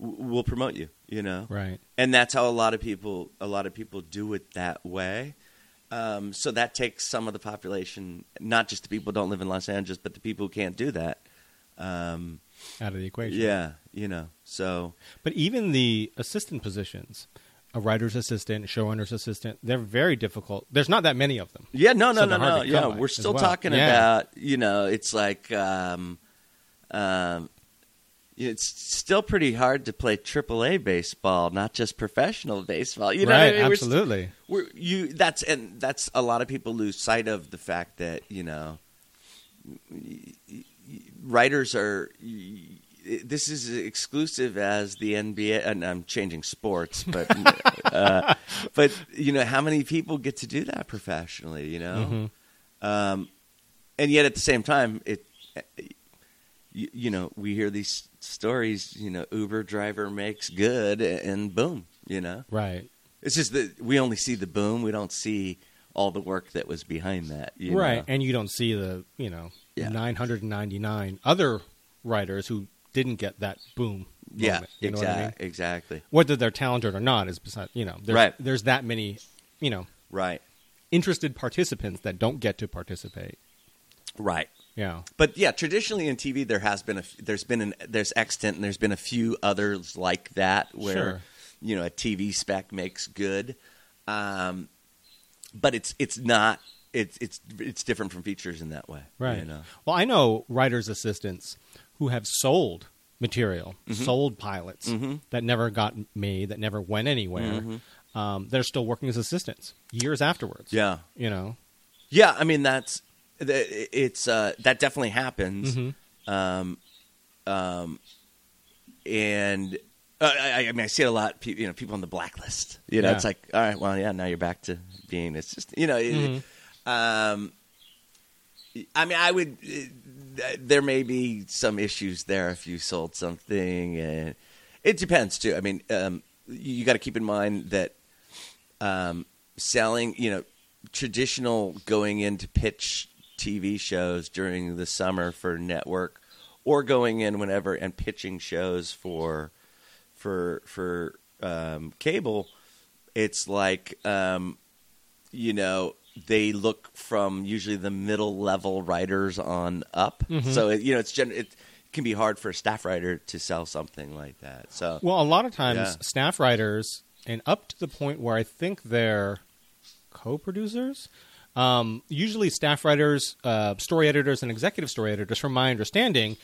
w- will promote you, you know, Right. and that's how a lot of people a lot of people do it that way. Um, so that takes some of the population, not just the people who don't live in Los Angeles, but the people who can't do that. Um, Out of the equation. yeah, you know. So But even the assistant positions, a writer's assistant, showrunner's assistant, they're very difficult. There's not that many of them. yeah, no, no, So no, no. Yeah, we're still well. talking Yeah. about you know, it's like um, um, it's still pretty hard to play AAA baseball, not just professional baseball. You know, what I right, mean? We're absolutely. we're you that's and that's a lot of people lose sight of the fact that you know writers are this is exclusive as the NBA and I'm changing sports but uh, but you know how many people get to do that professionally you know um, and yet at the same time it you, you know we hear these stories you know Uber driver makes good and boom you know Right. it's just that we only see the boom. We don't see all the work that was behind that. you right. know? And you don't see the, you know, Yeah. 999 other writers who didn't get that boom. Yeah. you know what I mean? exactly. Exactly. Whether they're talented or not is beside, you know, there's, Right. there's that many, you know, Right. interested participants that don't get to participate. Right. Yeah. But yeah, traditionally in TV, there has been a there's been an there's extant and there's been a few others like that where Sure. you know a TV spec makes good, um, but it's it's not it's it's it's different from features in that way. Right. You know? Well, I know writers' assistants who have sold material, Mm-hmm. sold pilots that never got made, that never went anywhere. Um, they're still working as assistants years afterwards. Mm-hmm. Yeah. You know. Yeah, I mean that's th- it's uh, that definitely happens, Mhm. um, um, and uh, I, I mean I see it a lot. You know, people on the blacklist. You know, Yeah. it's like, all right, well, yeah, now you're back to being. It's just you know, it- Mhm. um, I mean, I would. Uh, there may be some issues there if you sold something, and it depends too. I mean, um, you got to keep in mind that um, selling, you know, traditional going in to pitch TV shows during the summer for network, or going in whenever and pitching shows for for for um, cable. It's like um, you know they look from usually the middle level writers on up. Mhm. So it, you know it's gen- it can be hard for a staff writer to sell something like that. So Well, a lot of times, Yeah. staff writers, and up to the point where I think they're co-producers. Um, usually, staff writers, uh, story editors, and executive story editors, from my understanding,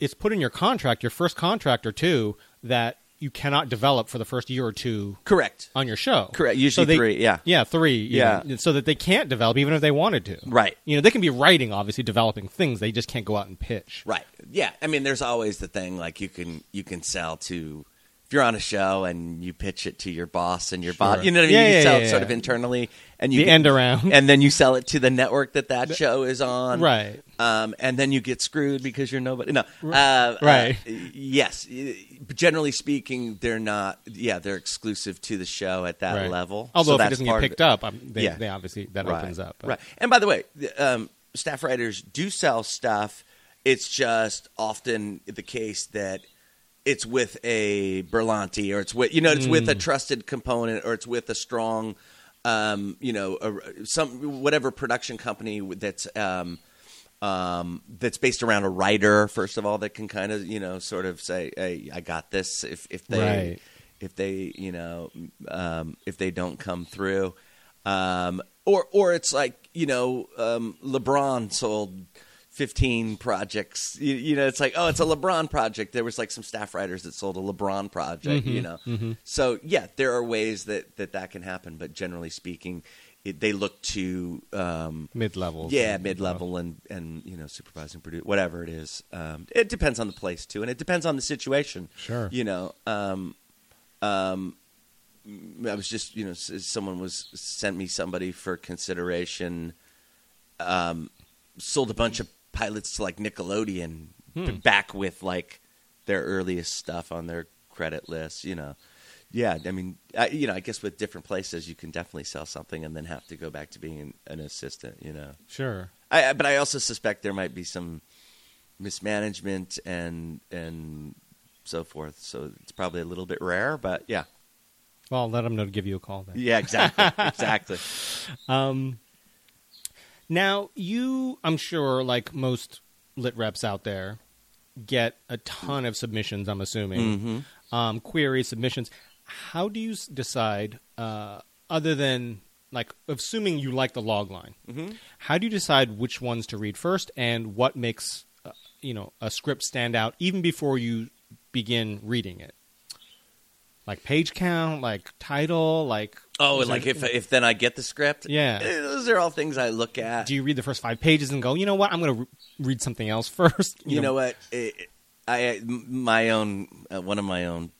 it's put in your contract, your first contract or two, that you cannot develop for the first year or two correct, on your show. correct. Usually they- three, yeah, Yeah, three. Yeah. know, so that they can't develop even if they wanted to. right. You know, they can be writing, obviously, developing things. They just can't go out and pitch. Right. Yeah. I mean, there's always the thing like you can you can sell to if you're on a show and you pitch it to your boss and your boss, you know what I mean. Yeah, you yeah, sell yeah, it sort of internally, and you The get- end around. and then you sell it to the network that that show is on, right. Um, and then you get screwed because you're nobody. No, uh, Right. uh, yes. Generally speaking, they're not. Yeah, they're exclusive to the show at that Right. level. Although So if it doesn't get picked up, they, Yeah. they obviously that right. opens up. but- Right. And by the way, um, staff writers do sell stuff. It's just often the case that it's with a Berlanti or it's with you know it's with a Mm. trusted component or it's with a strong um, you know a, some whatever production company that's um, um, that's based around a writer first of all that can kind of you know sort of say hey I got this if if they Right. if they you know um, if they don't come through um, or or it's like you know um, LeBron sold 15 projects you, you know it's like oh it's a LeBron project there was like some staff writers that sold a LeBron project you know so yeah there are ways that that that can happen but generally speaking it, they look to um, mid level. yeah, mid level and and you know supervising produce whatever it is. Um, it depends on the place too, and it depends on the situation. Sure. You know, um, um, I was just you know someone was sent me somebody for consideration. Um, sold a bunch of pilots to like Nickelodeon b- back with like their earliest stuff on their credit list. You know. Yeah, I mean, I, you know, I guess with different places, you can definitely sell something and then have to go back to being an, an assistant. You know, Sure. I, I- but I also suspect there might be some mismanagement and and so forth. So it's probably a little bit rare, but yeah, Well, I'll let them know to give you a call then. yeah, exactly, exactly. Um, now, you, I'm sure, like most lit reps out there, get a ton of submissions, I'm assuming, Mm-hmm. um, queries, submissions. How do you s- decide, uh, other than like assuming you like the log line, Mm-hmm. how do you decide which ones to read first and what makes uh, you know a script stand out even before you begin reading it? Like page count, like title, like Oh, and like there- if if then I get the script, Yeah. eh, those are all things I look at. do you read the first five pages and go, you know what, I'm going to re- read something else first? you know what? Eh, I my own uh, one of my own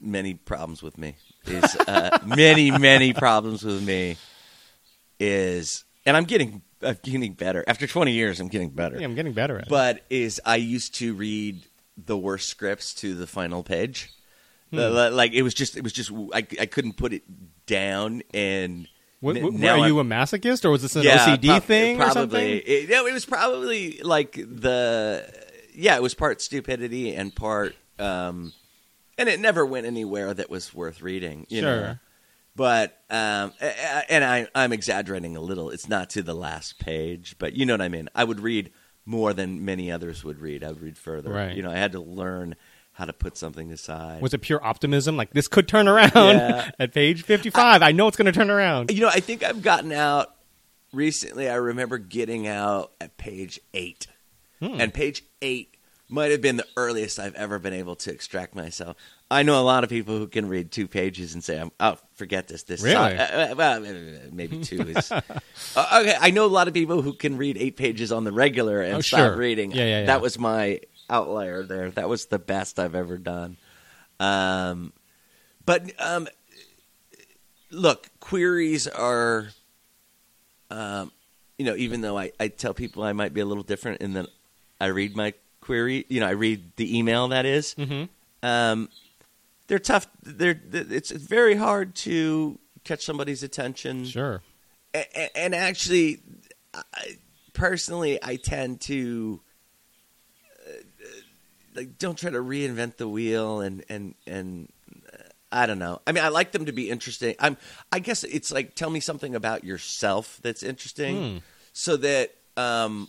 many problems with me is uh, many many problems with me is, and I'm getting I'm getting better after 20 years. I'm getting better, Yeah, I'm getting better at but is I used to read the worst scripts to the final page. Hmm. Uh, like it was just it was just I, I couldn't put it down and What, what- now are I'm- you a masochist or was this an OCD prob- thing probably. or something? It, no, it was probably like the yeah, it was part stupidity and part um, and it never went anywhere that was worth reading. You Sure. know? But um, and I I'm exaggerating a little. It's not to the last page, but you know what I mean. I would read more than many others would read. I would read further. Right. You know, I had to learn how to put something aside. Was it pure optimism? Like this could turn around Yeah. at page 55. I, know it's going to turn around. You know, I think I've gotten out recently. I remember getting out at page eight, Hmm. and page eight might have been the earliest I've ever been able to extract myself. I know a lot of people who can read two pages and say, "Oh, forget this." This Really? uh, uh, well, maybe two is uh, okay. I know a lot of people who can read eight pages on the regular and Oh, stop sure. reading. Yeah, yeah, yeah. That was my outlier there. That was the best I've ever done. Um, but um, look, queries are, um, you know, even though I, I tell people I might be a little different in that I read my query, you know, I read the email that is, hmm um, they're tough. They're, it's very hard to catch somebody's attention. Sure. A- and actually, I, personally, I tend to like don't try to reinvent the wheel and and and uh, I don't know. I mean, I like them to be interesting. I'm. I guess it's like tell me something about yourself that's interesting, Hmm. so that um,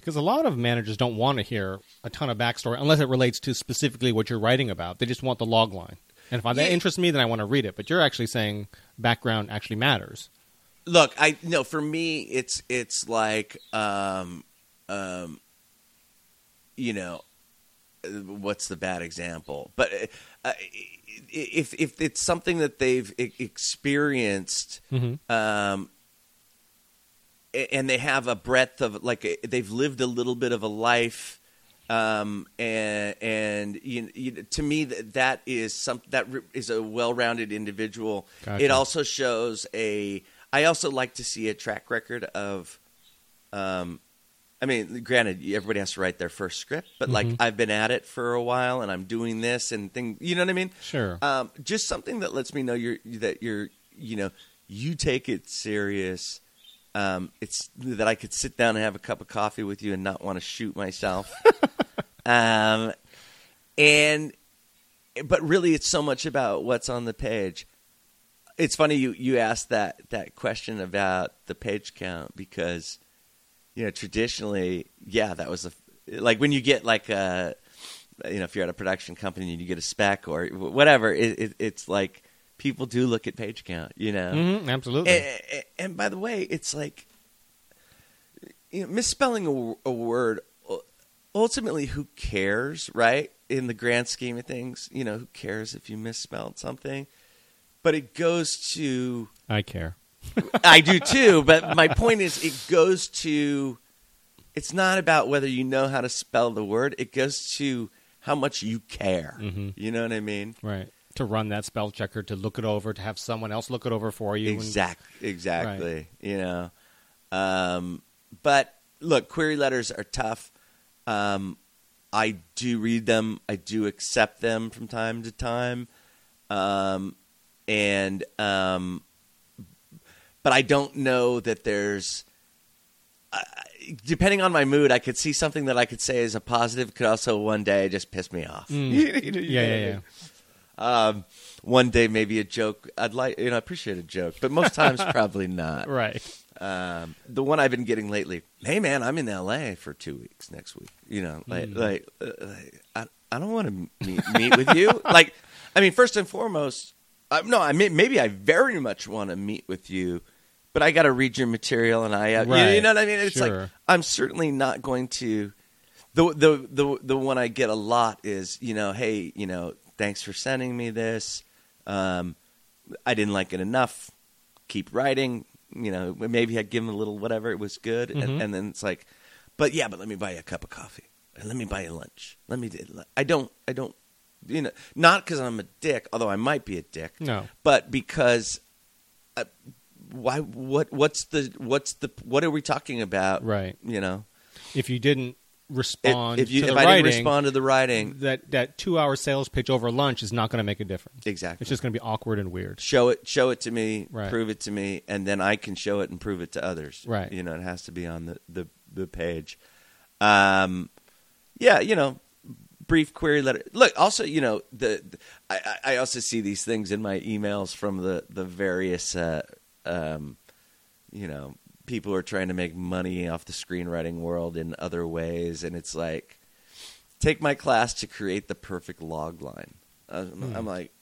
Because a lot of managers don't want to hear a ton of backstory unless it relates to specifically what you're writing about. They just want the log line. And if I, that interests me, then I want to read it. But you're actually saying background actually matters. look. I no. For me, it's it's like um, um, you know, what's the bad example? But uh, if if it's something that they've experienced, hmm um, and they have a breadth of like they've lived a little bit of a life, um, and and you, you, to me that that is some that is a well-rounded individual. Gotcha. It also shows a. I also like to see a track record of. Um, I mean, granted, everybody has to write their first script, but like Mhm. I've been at it for a while, and I'm doing this and thing. You know what I mean? Sure. um, just something that lets me know you're that you're you know you take it serious. Um, it's that I could sit down and have a cup of coffee with you and not want to shoot myself. um, and but really, it's so much about what's on the page. It's funny you you asked that that question about the page count because you know traditionally, yeah, that was a like when you get like a you know if you're at a production company and you get a spec or whatever, it, it, it's like people do look at page count, you know. hmm absolutely. And, and by the way, it's like you know, misspelling a, a word. Ultimately, who cares, right? In the grand scheme of things, you know, who cares if you misspelled something? But it goes to I care. I do too, but my point is it goes to it's not about whether you know how to spell the word, it goes to how much you care. Mhm. You know what I mean? Right. To run that spell checker, to look it over, to have someone else look it over for you. and- Exact, exactly. You know, um, but look, query letters are tough. Um, I do read them. I do accept them from time to time, um, and um, but I don't know that there's. Uh, depending on my mood, I could see something that I could say is a positive, could also one day just piss me off. Mm. You know what I yeah, yeah, yeah. Um, one day maybe a joke. I'd like you know I appreciate a joke, but most times probably not. Right. Um, the one I've been getting lately. Hey man, I'm in L.A. for two weeks next week. You know, like Mm. like, uh, like I I don't want to meet meet with you. like, I mean, first and foremost, uh, no, I mean maybe I very much want to meet with you, but I got to read your material and I uh, you- you, know what I mean. It's like I'm certainly not going to. the the the the one I get a lot is you know, hey, you know, thanks for sending me this. Um, I didn't like it enough. Keep writing. You know, maybe I'd give him a little whatever. It was good, Mhm. and, and then it's like, but yeah, but let me buy you a cup of coffee. And let me buy you lunch. Let me. I don't. I don't. You know, not because I'm a dick, although I might be a dick No. but because uh, why what what's the what's the what are we talking about Right. you know If you didn't respond if you to if the i didn't respond to the writing that that two hour sales pitch over lunch is not going to make a difference. exactly It's just going to be awkward and weird. show it show it to me Right. prove it to me and then i can show it and prove it to others Right. you know it has to be on the the, the page um yeah you know brief query letter look also you know the, the I, I I also see these things in my emails from the the various uh um you know people are trying to make money off the screenwriting world in other ways and it's like take my class to create the perfect log line i'm, Hmm. I'm like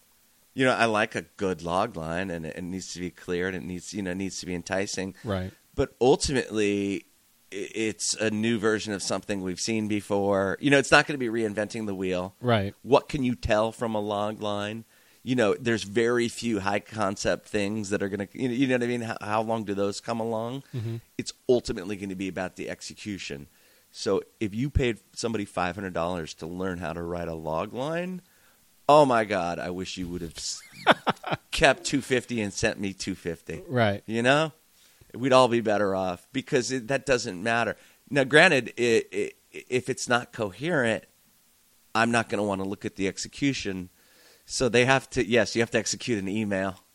you know i like a good log line and it, it needs to be clear and it needs you know needs to be enticing Right. but ultimately it's a new version of something we've seen before you know it's not going to be reinventing the wheel Right. what can you tell from a log line? You know, there's very few high concept things that are going to, you know what I mean? How, how long do those come along? Mhm. It's ultimately going to be about the execution. So if you paid somebody $500 to learn how to write a log line, oh my God, I wish you would have kept 250 and sent me 250 Right. you know we'd all be better off because it, that doesn't matter now granted i i if it's not coherent i'm not going to want to look at the execution so they have to yes you have to execute an email.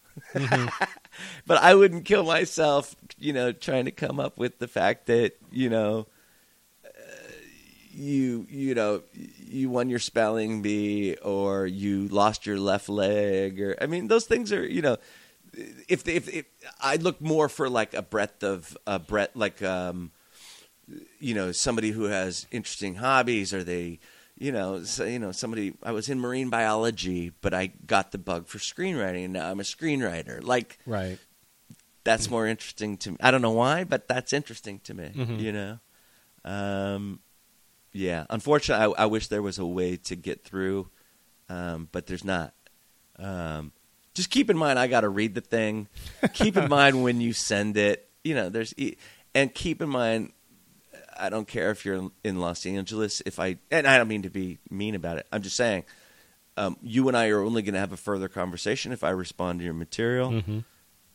But i wouldn't kill myself you know trying to come up with the fact that you know uh, you you know you won your spelling bee or you lost your left leg or i mean those things are you know if if, if I look more for like a breadth of a breadth like um you know somebody who has interesting hobbies or they you know so, you know somebody I was in marine biology but I got the bug for screenwriting and now I'm a screenwriter like Right. that's more interesting to me I don't know why but that's interesting to me Mhm. you know um yeah unfortunately I, I wish there was a way to get through um but there's not um just keep in mind I got to read the thing. keep in mind when you send it. You know, there's and keep in mind I don't care if you're in Los Angeles if I and I don't mean to be mean about it. I'm just saying um, you and I are only going to have a further conversation if I respond to your material. hmm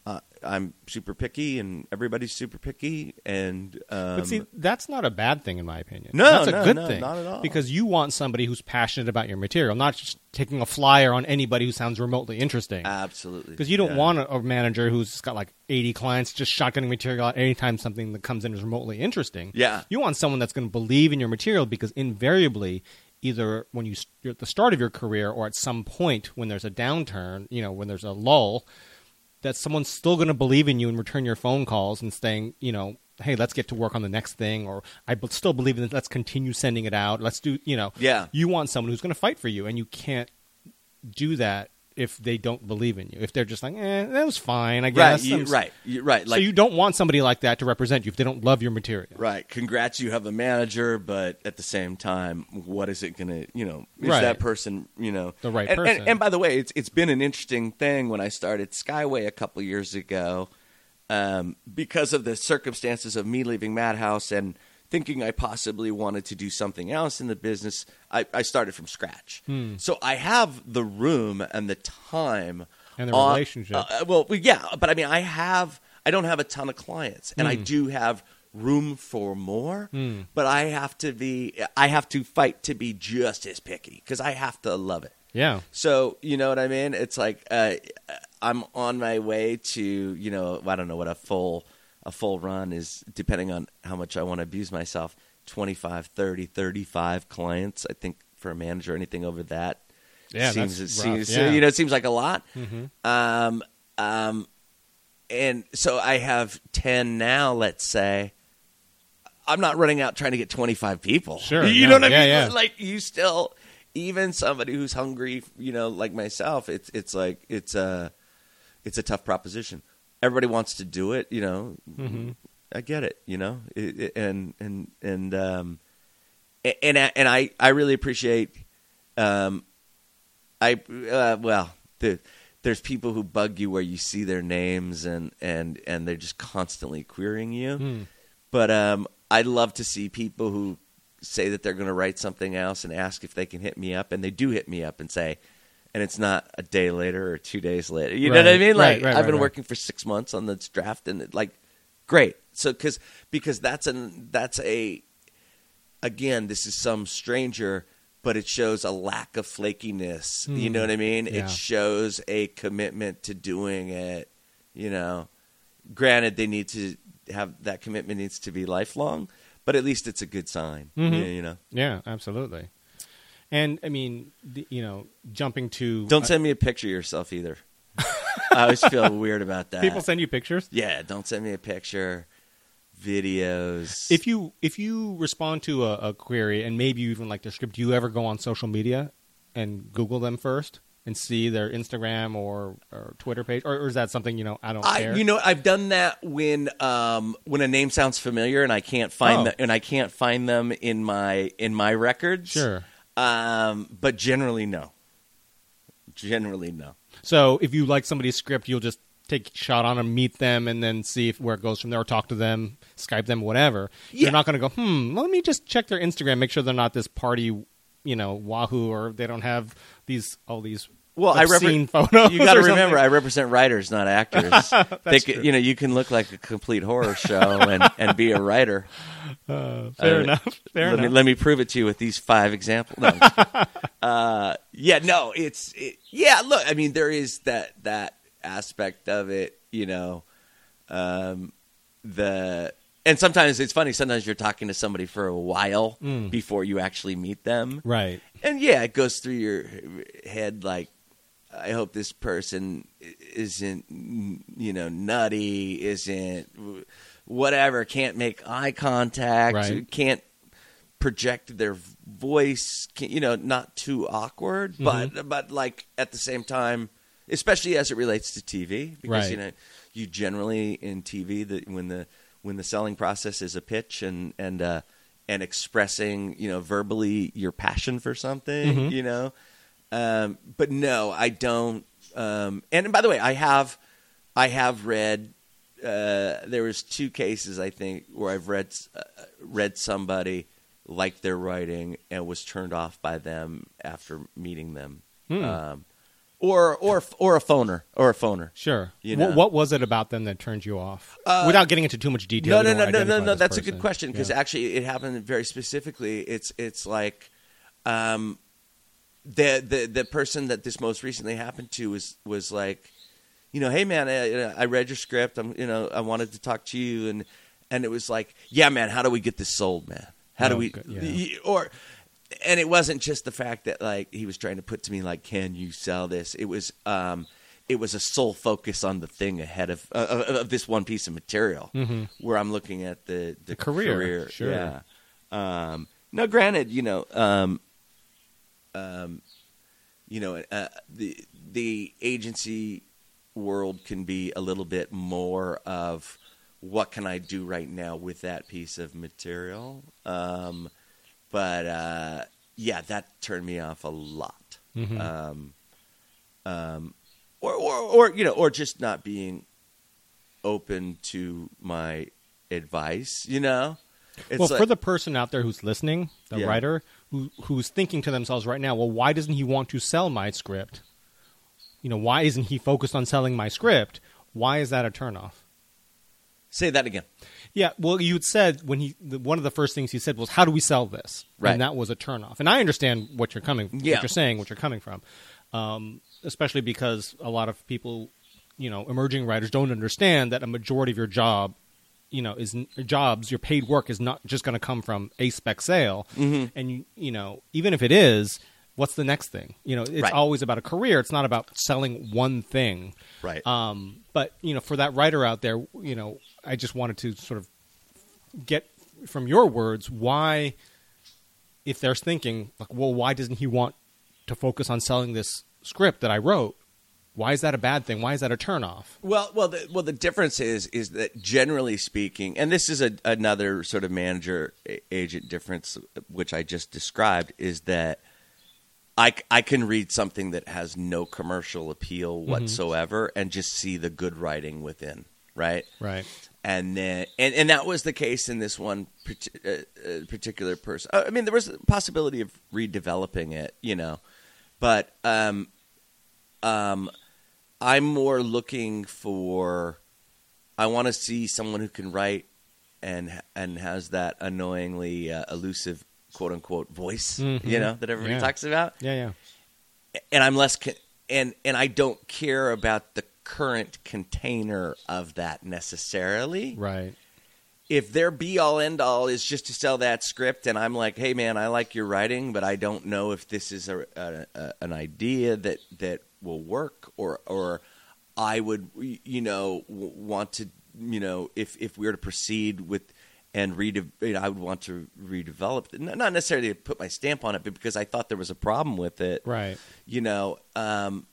Uh, I'm super picky and everybody's super picky and um, But see, that's not a bad thing in my opinion. No, that's a no, good no, thing. not at all. Because you want somebody who's passionate about your material, not just taking a flyer on anybody who sounds remotely interesting. absolutely Because you don't Yeah. want a, a manager who's got like 80 clients just shotgunning material out anytime something that comes in is remotely interesting. Yeah. You want someone that's going to believe in your material because invariably, either when you, you're at the start of your career or at some point when there's a downturn, you know, when there's a lull, that someone's still going to believe in you and return your phone calls and saying, you know, hey, let's get to work on the next thing, or I b- still believe in it. Let's continue sending it out. Let's do, you know, Yeah. You want someone who's going to fight for you, and you can't do that if they don't believe in you. If they're just like, eh, that was fine, I right guess. you, right you, right so you don't want somebody like that to represent you if they don't love your material. Right. Congrats, you have a manager, but at the same time, what is it going to, you know, is Right. that person, you know, The right and, and- person. And, by the way, it's it's been an interesting thing when I started Skyway a couple years ago, um, because of the circumstances of me leaving Madhouse and thinking I possibly wanted to do something else in the business. I, I started from scratch, Hmm. so I have the room and the time And the on- relationship. uh, well, yeah, but I mean, I have, I don't have a ton of clients, and I Mm. do have room for more. Mm. But I have to be, I have to fight to be just as picky because I have to love it. Yeah. So you know what I mean? It's like uh, I'm on my way to, you know, I don't know what a full a full run is, depending on how much I want to abuse myself. 25, 30, 35 clients. I think for a manager, anything over that Yeah, seems, that's it seems yeah. you know it seems like a lot. Mhm. Um, um, and so I have ten now. Let's say I'm not running out trying to get 25 people. Sure, you no, know what I mean? yeah. Like you still, even somebody who's hungry, you know, like myself, it's it's like it's a it's a tough proposition. Everybody wants to do it, you know. Mhm. I get it, you know, it, it- and and and um, and I- and I I really appreciate um I uh, well the there's people who bug you where you see their names and and and they're just constantly querying you. Hmm. But um I love to see people who say that they're going to write something else and ask if they can hit me up and they do hit me up and say and it's not a day later or 2 days later. You know what I mean? Like right, I've been right, right. working for 6 months on this draft and it, like great. So cuz because that's an that's a again, this is some stranger, but it shows a lack of flakiness. You know what I mean? Hmm. Yeah. It shows a commitment to doing it. You know, granted, they need to have that commitment needs to be lifelong, but at least it's a good sign. Mhm. You, you know, Yeah, absolutely. And I mean, the, you know, jumping to don't uh, send me a picture of yourself either. I always feel weird about that. people send you pictures. yeah, don't send me a picture, videos. If you if you respond to a, a query and maybe you even like their script, do you ever go on social media and Google them first and see their Instagram or, or Twitter page, or, or is that something you know I don't I, care? you know, I've done that when um, when a name sounds familiar and I can't find Oh. the, and I can't find them in my in my records. sure. Um, but generally, no. Generally, no. So if you like somebody's script, you'll just take a shot on them, meet them, and then see if where it goes from there, or talk to them, Skype them, whatever. Yeah. You're not going to go, hmm, let me just check their Instagram, make sure they're not this party, you know, Wahoo, or they don't have these all these Well, I obscene repre- photos. You got to remember, I represent writers, not actors. they could, you know, you can look like a complete horror show and, and be a writer. Uh, fair Uh, enough. Fair let enough. me let me prove it to you with these five examples. No, I'm just kidding. uh, yeah, no, it's it, yeah. Look, I mean, there is that that aspect of it, you know. Um, the and sometimes it's funny. Sometimes you're talking to somebody for a while Mm. before you actually meet them, right. and yeah, it goes through your head like, I hope this person isn't, you know, nutty, isn't whatever, can't make eye contact, Right. can't project their voice, can, you know, not too awkward, but but like at the same time, especially as it relates to TV, because Right. you know, you generally in TV that when the when the selling process is a pitch and and uh, and expressing, you know, verbally your passion for something, Mhm. you know. Um, but no, I don't. Um, and by the way, I have, I have read. Uh, there was two cases I think where I've read uh, read somebody liked their writing and was turned off by them after meeting them, Hmm. um, or or or a phoner or a phoner. Sure. You What- know. what, was it about them that turned you off? Uh, Without getting into too much detail. No, no, no, no, no, no. That's a good question because Yeah. actually it happened very specifically. It's it's like um, the the the person that this most recently happened to was was like, you know, hey man, I, I read your script. I'm you know I wanted to talk to you and and it was like, yeah, man, how do we get this sold, man? How do Oh, we yeah. or and it wasn't just the fact that like he was trying to put to me like, can you sell this? It was um, it was a sole focus on the thing ahead of uh, of, of this one piece of material Mhm. where I'm looking at the the, The career, sure. Yeah. Um, now, granted, you know, um, um, you know, uh, the the agency world can be a little bit more of what can I do right now with that piece of material. Um, but uh, yeah, that turned me off a lot. Mhm. Um, um, or, or, or you know, or just not being open to my advice. You know, it's well, like- for the person out there who's listening, the Yeah. writer who who's thinking to themselves right now, well, why doesn't he want to sell my script? You know, why isn't he focused on selling my script? Why is that a turnoff? say that again. Yeah, well, you had said when he the, one of the first things he said was, "How do we sell this?" Right. and that was a turnoff. And I understand what you're coming, Yeah. what you're saying, what you're coming from, um, especially because a lot of people, you know, emerging writers don't understand that a majority of your job, you know, is jobs, your paid work is not just going to come from a spec sale, Mhm. and you, you know, even if it is. What's the next thing? You know, it's Right. always about a career. It's not about selling one thing. Right. Um, but you know, for that writer out there, you know, I just wanted to sort of get from your words why, if there's thinking like, well, why doesn't he want to focus on selling this script that I wrote? Why is that a bad thing? Why is that a turnoff? Well, well, the, well. The difference is is that generally speaking, and this is a, another sort of manager agent difference, which I just described, is that I, I can read something that has no commercial appeal whatsoever and just see the good writing within, right? Right. and then and, and that was the case in this one uh, uh, particular person. Uh, I mean, there was a possibility of redeveloping it, you know, but um, um, I'm more looking for. I want to see someone who can write and and has that annoyingly uh, elusive quote unquote voice, Mhm. you know, that everybody Yeah. talks about Yeah, yeah. and I'm less con- and and I don't care about the current container of that necessarily. Right. If their be all end all is just to sell that script, and I'm like, hey man, I like your writing, but I don't know if this is a, a, a an idea that that will work, or or I would you know want to you know if if we were to proceed with and you know, I would want to redevelop not necessarily to put my stamp on it, but because I thought there was a problem with it Right. you know, um,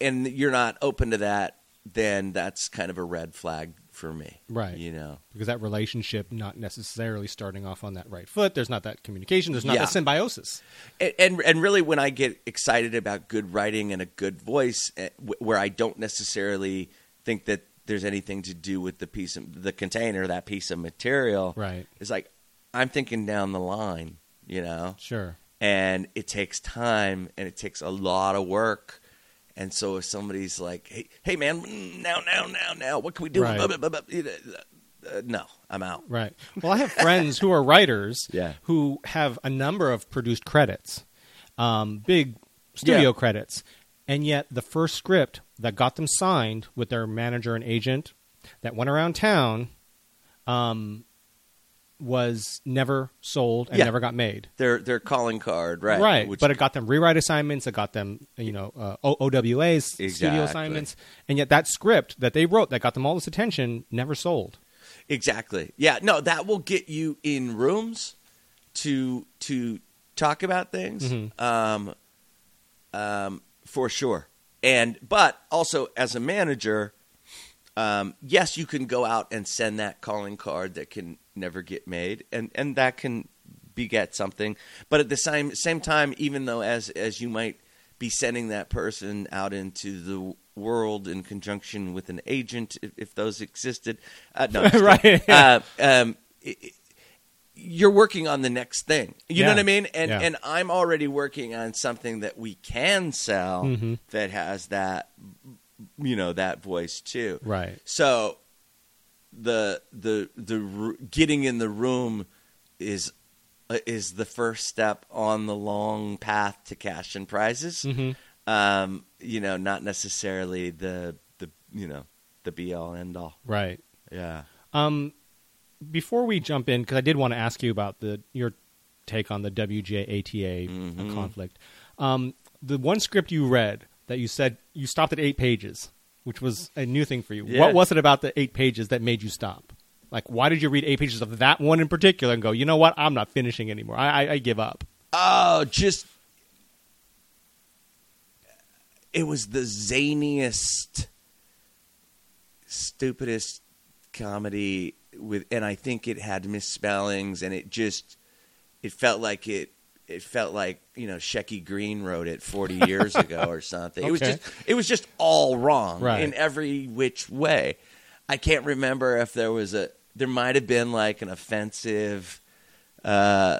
and you're not open to that, then that's kind of a red flag for me. Right. You know. Because that relationship not necessarily starting off on that right foot. There's not that communication. There's not Yeah. that symbiosis. And, and and really, when I get excited about good writing and a good voice, eh, where I don't necessarily think that there's anything to do with the piece of the container, that piece of material, Right. It's like I'm thinking down the line, you know. Sure. and it takes time and it takes a lot of work. And so if somebody's like, "Hey, hey, man, now, now, now, now, what can we do?" Right. Uh, no, I'm out. Right. Well, I have friends who are writers Yeah. who have a number of produced credits, um, big studio Yeah. credits, and yet the first script that got them signed with their manager and agent that went around town um, was never sold and Yeah. never got made. Their their calling card, right? Right, Which, but it got them rewrite assignments. It got them, you know, uh, O- OWAs, studio assignments, and yet that script that they wrote that got them all this attention never sold. exactly. Yeah, no, that will get you in rooms to to talk about things, Mhm. um, um, for sure. And but also as a manager, um, yes, you can go out and send that calling card that can never get made, and and that can beget something. But at the same same time, even though as as you might be sending that person out into the world in conjunction with an agent, if, if those existed, uh, no, Right, Uh, um, i- i- you're working on the next thing. You know what I mean? And Yeah. and I'm already working on something that we can sell Mhm. that has that you know that voice too. Right. So the the the r- getting in the room is uh, is the first step on the long path to cash and prizes. hmm Um, you know, not necessarily the the you know the be all end all. Right. Yeah. Um, before we jump in, because I did want to ask you about the your take on the WGA-ATA Mhm. conflict. Um, the one script you read that you said you stopped at eight pages, which was a new thing for you. Yeah. What was it about the eight pages that made you stop? Like, why did you read eight pages of that one in particular and go, you know what, I'm not finishing anymore. I, I, I give up. Oh, just it was the zaniest, stupidest comedy with, and I think it had misspellings, and it just it felt like it. It felt like you know Shecky Greene wrote it forty years ago or something. It was just it was just all wrong Right. in every which way. I can't remember if there was a there might have been like an offensive uh,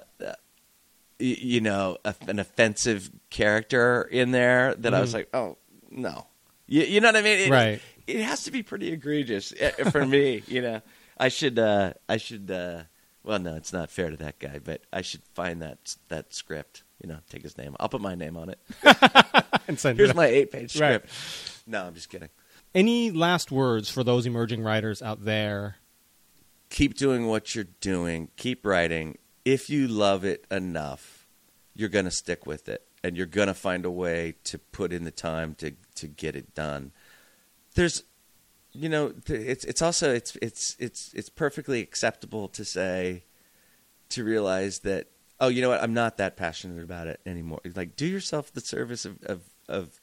you know, a, an offensive character in there that I was Mhm. like, oh no, you, you know what I mean? It, Right. It has to be pretty egregious uh, for me. You know, I should, uh, I should. Uh, well, no, it's not fair to that guy, but I should find that that script. You know, take his name. I'll put my name on it. And send it Here's out. my eight-page Right. script. No, I'm just kidding. Any last words for those emerging writers out there? keep doing what you're doing. Keep writing. If you love it enough, you're going to stick with it, and you're going to find a way to put in the time to to get it done. There's, you know, it's it's also it's it's it's it's perfectly acceptable to say, to realize that oh, you know what, I'm not that passionate about it anymore. Like, do yourself the service of of of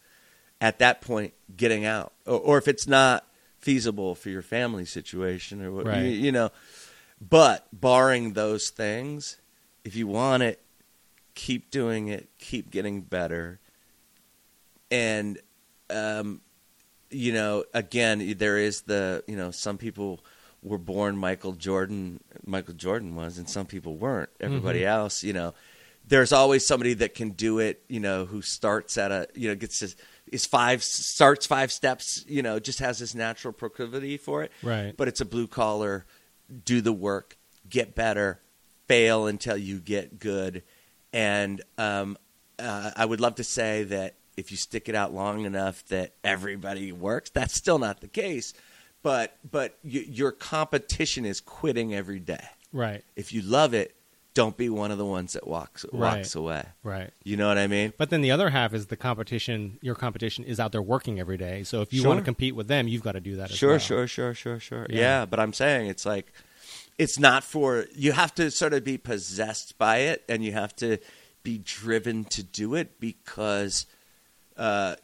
at that point getting out, or, or if it's not feasible for your family situation, or what Right. you, you know. But barring those things, if you want it, keep doing it, keep getting better, and um, you know, again, there is the you know some people were born Michael Jordan. Michael Jordan was, and some people weren't. Everybody else, you know, there's always somebody that can do it. You know, who starts at a you know gets his is five starts five steps. You know, just has this natural proclivity for it. Right. But it's a blue collar, do the work, get better, fail until you get good, and um, uh, I would love to say that if you stick it out long enough that everybody works. That's still not the case, but but y- your competition is quitting every day. Right. If you love it, don't be one of the ones that walks Right. walks away. Right. You know what I mean? But then the other half is the competition. Your competition is out there working every day. So if you Sure. want to compete with them, you've got to do that as Sure, well. sure, sure, sure, sure. Yeah. Yeah. but I'm saying it's like it's not for you have to sort of be possessed by it and you have to be driven to do it because uh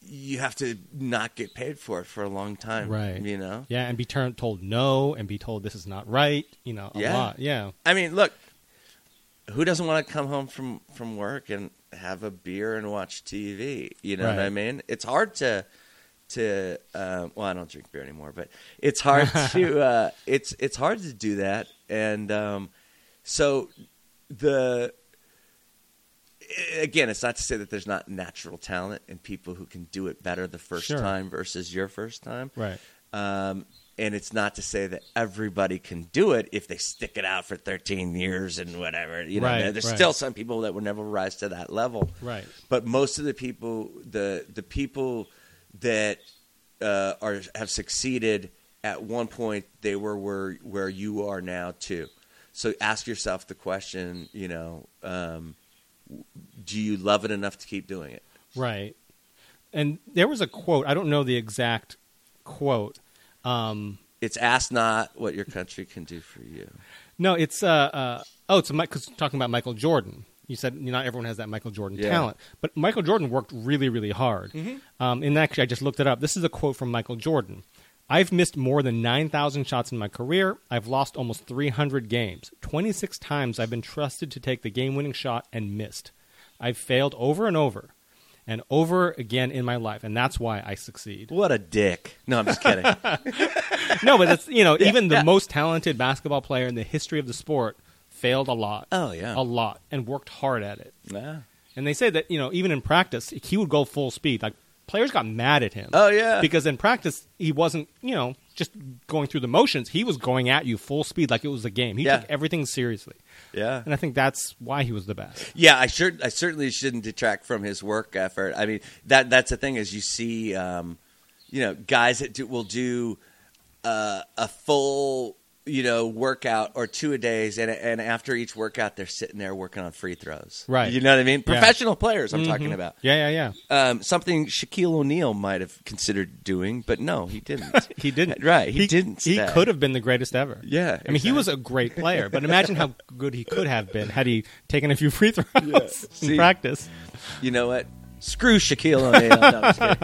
you have to not get paid for it for a long time. Right. You know? Yeah, and be turned told no, and be told this is not right. You know, a Yeah. lot. Yeah. I mean, look, who doesn't want to come home from from work and have a beer and watch TV? You know what I mean? It's hard to to uh, well, I don't drink beer anymore, but it's hard to uh, it's it's hard to do that, and um, so the again, it's not to say that there's not natural talent and people who can do it better the first Sure. time versus your first time. Right. Um, and it's not to say that everybody can do it if they stick it out for 13 years and whatever. You know, Right, there's right. still some people that will never rise to that level. Right. But most of the people, the the people that uh, are have succeeded at one point, they were where where you are now too. So ask yourself the question. You know, um, do you love it enough to keep doing it? Right. And there was a quote. I don't know the exact quote. Um, It's ask not what your country can do for you. no, it's uh, uh oh, it's Mike, cause talking about Michael Jordan. You said you know, not everyone has that Michael Jordan Yeah. Mm-hmm. talent, but Michael Jordan worked really, really hard. Um, and actually, I just looked it up. This is a quote from Michael Jordan. I've missed more than 9,000 shots in my career. I've lost almost 300 games. 26 times I've been trusted to take the game winning shot and missed. I've failed over and over and over again in my life, and that's why I succeed. What a dick. No, I'm just kidding. No, but that's, you know, even the yeah. most talented basketball player in the history of the sport failed a lot. Oh, yeah. A lot, and worked hard at it. Yeah. And they say that, you know, even in practice, he would go full speed. Like, players got mad at him. Oh, yeah. Because in practice, he wasn't, you know, just going through the motions. He was going at you full speed like it was a game. He Yeah. took everything seriously. Yeah. And I think that's why he was the best. Yeah, I sure I certainly shouldn't detract from his work effort. I mean, that that's the thing is you see um, you know, guys that do, will do uh, a full, you know, workout or two a days and and after each workout they're sitting there working on free throws. Right. You know what I mean? Yeah. Professional players I'm talking Mhm. about. Yeah, yeah, yeah. Um, something Shaquille O'Neal might have considered doing, but no, he didn't. He didn't. Right, he didn't He could have been the greatest ever. Yeah, I mean, he was a great player, but imagine how good he could have been had he taken a few free throws in See. practice. You know what? Screw Shaquille O'Neal. No, I'm just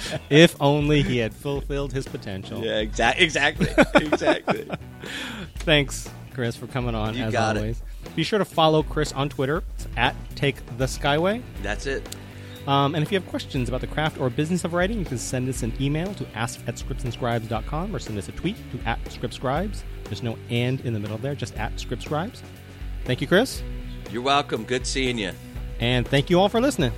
kidding. If only he had fulfilled his potential. yeah, exactly, exactly, exactly. Thanks, Chris, for coming on You as got it. always. Be sure to follow Chris on Twitter it's at Take the Skyway. That's it. Um, and if you have questions about the craft or business of writing, you can send us an email to ask at scriptsandscribes.com or send us a tweet to at scriptscribes. There's no and in the middle there, just at scriptscribes. Thank you, Chris. You're welcome. Good seeing you. And thank you all for listening.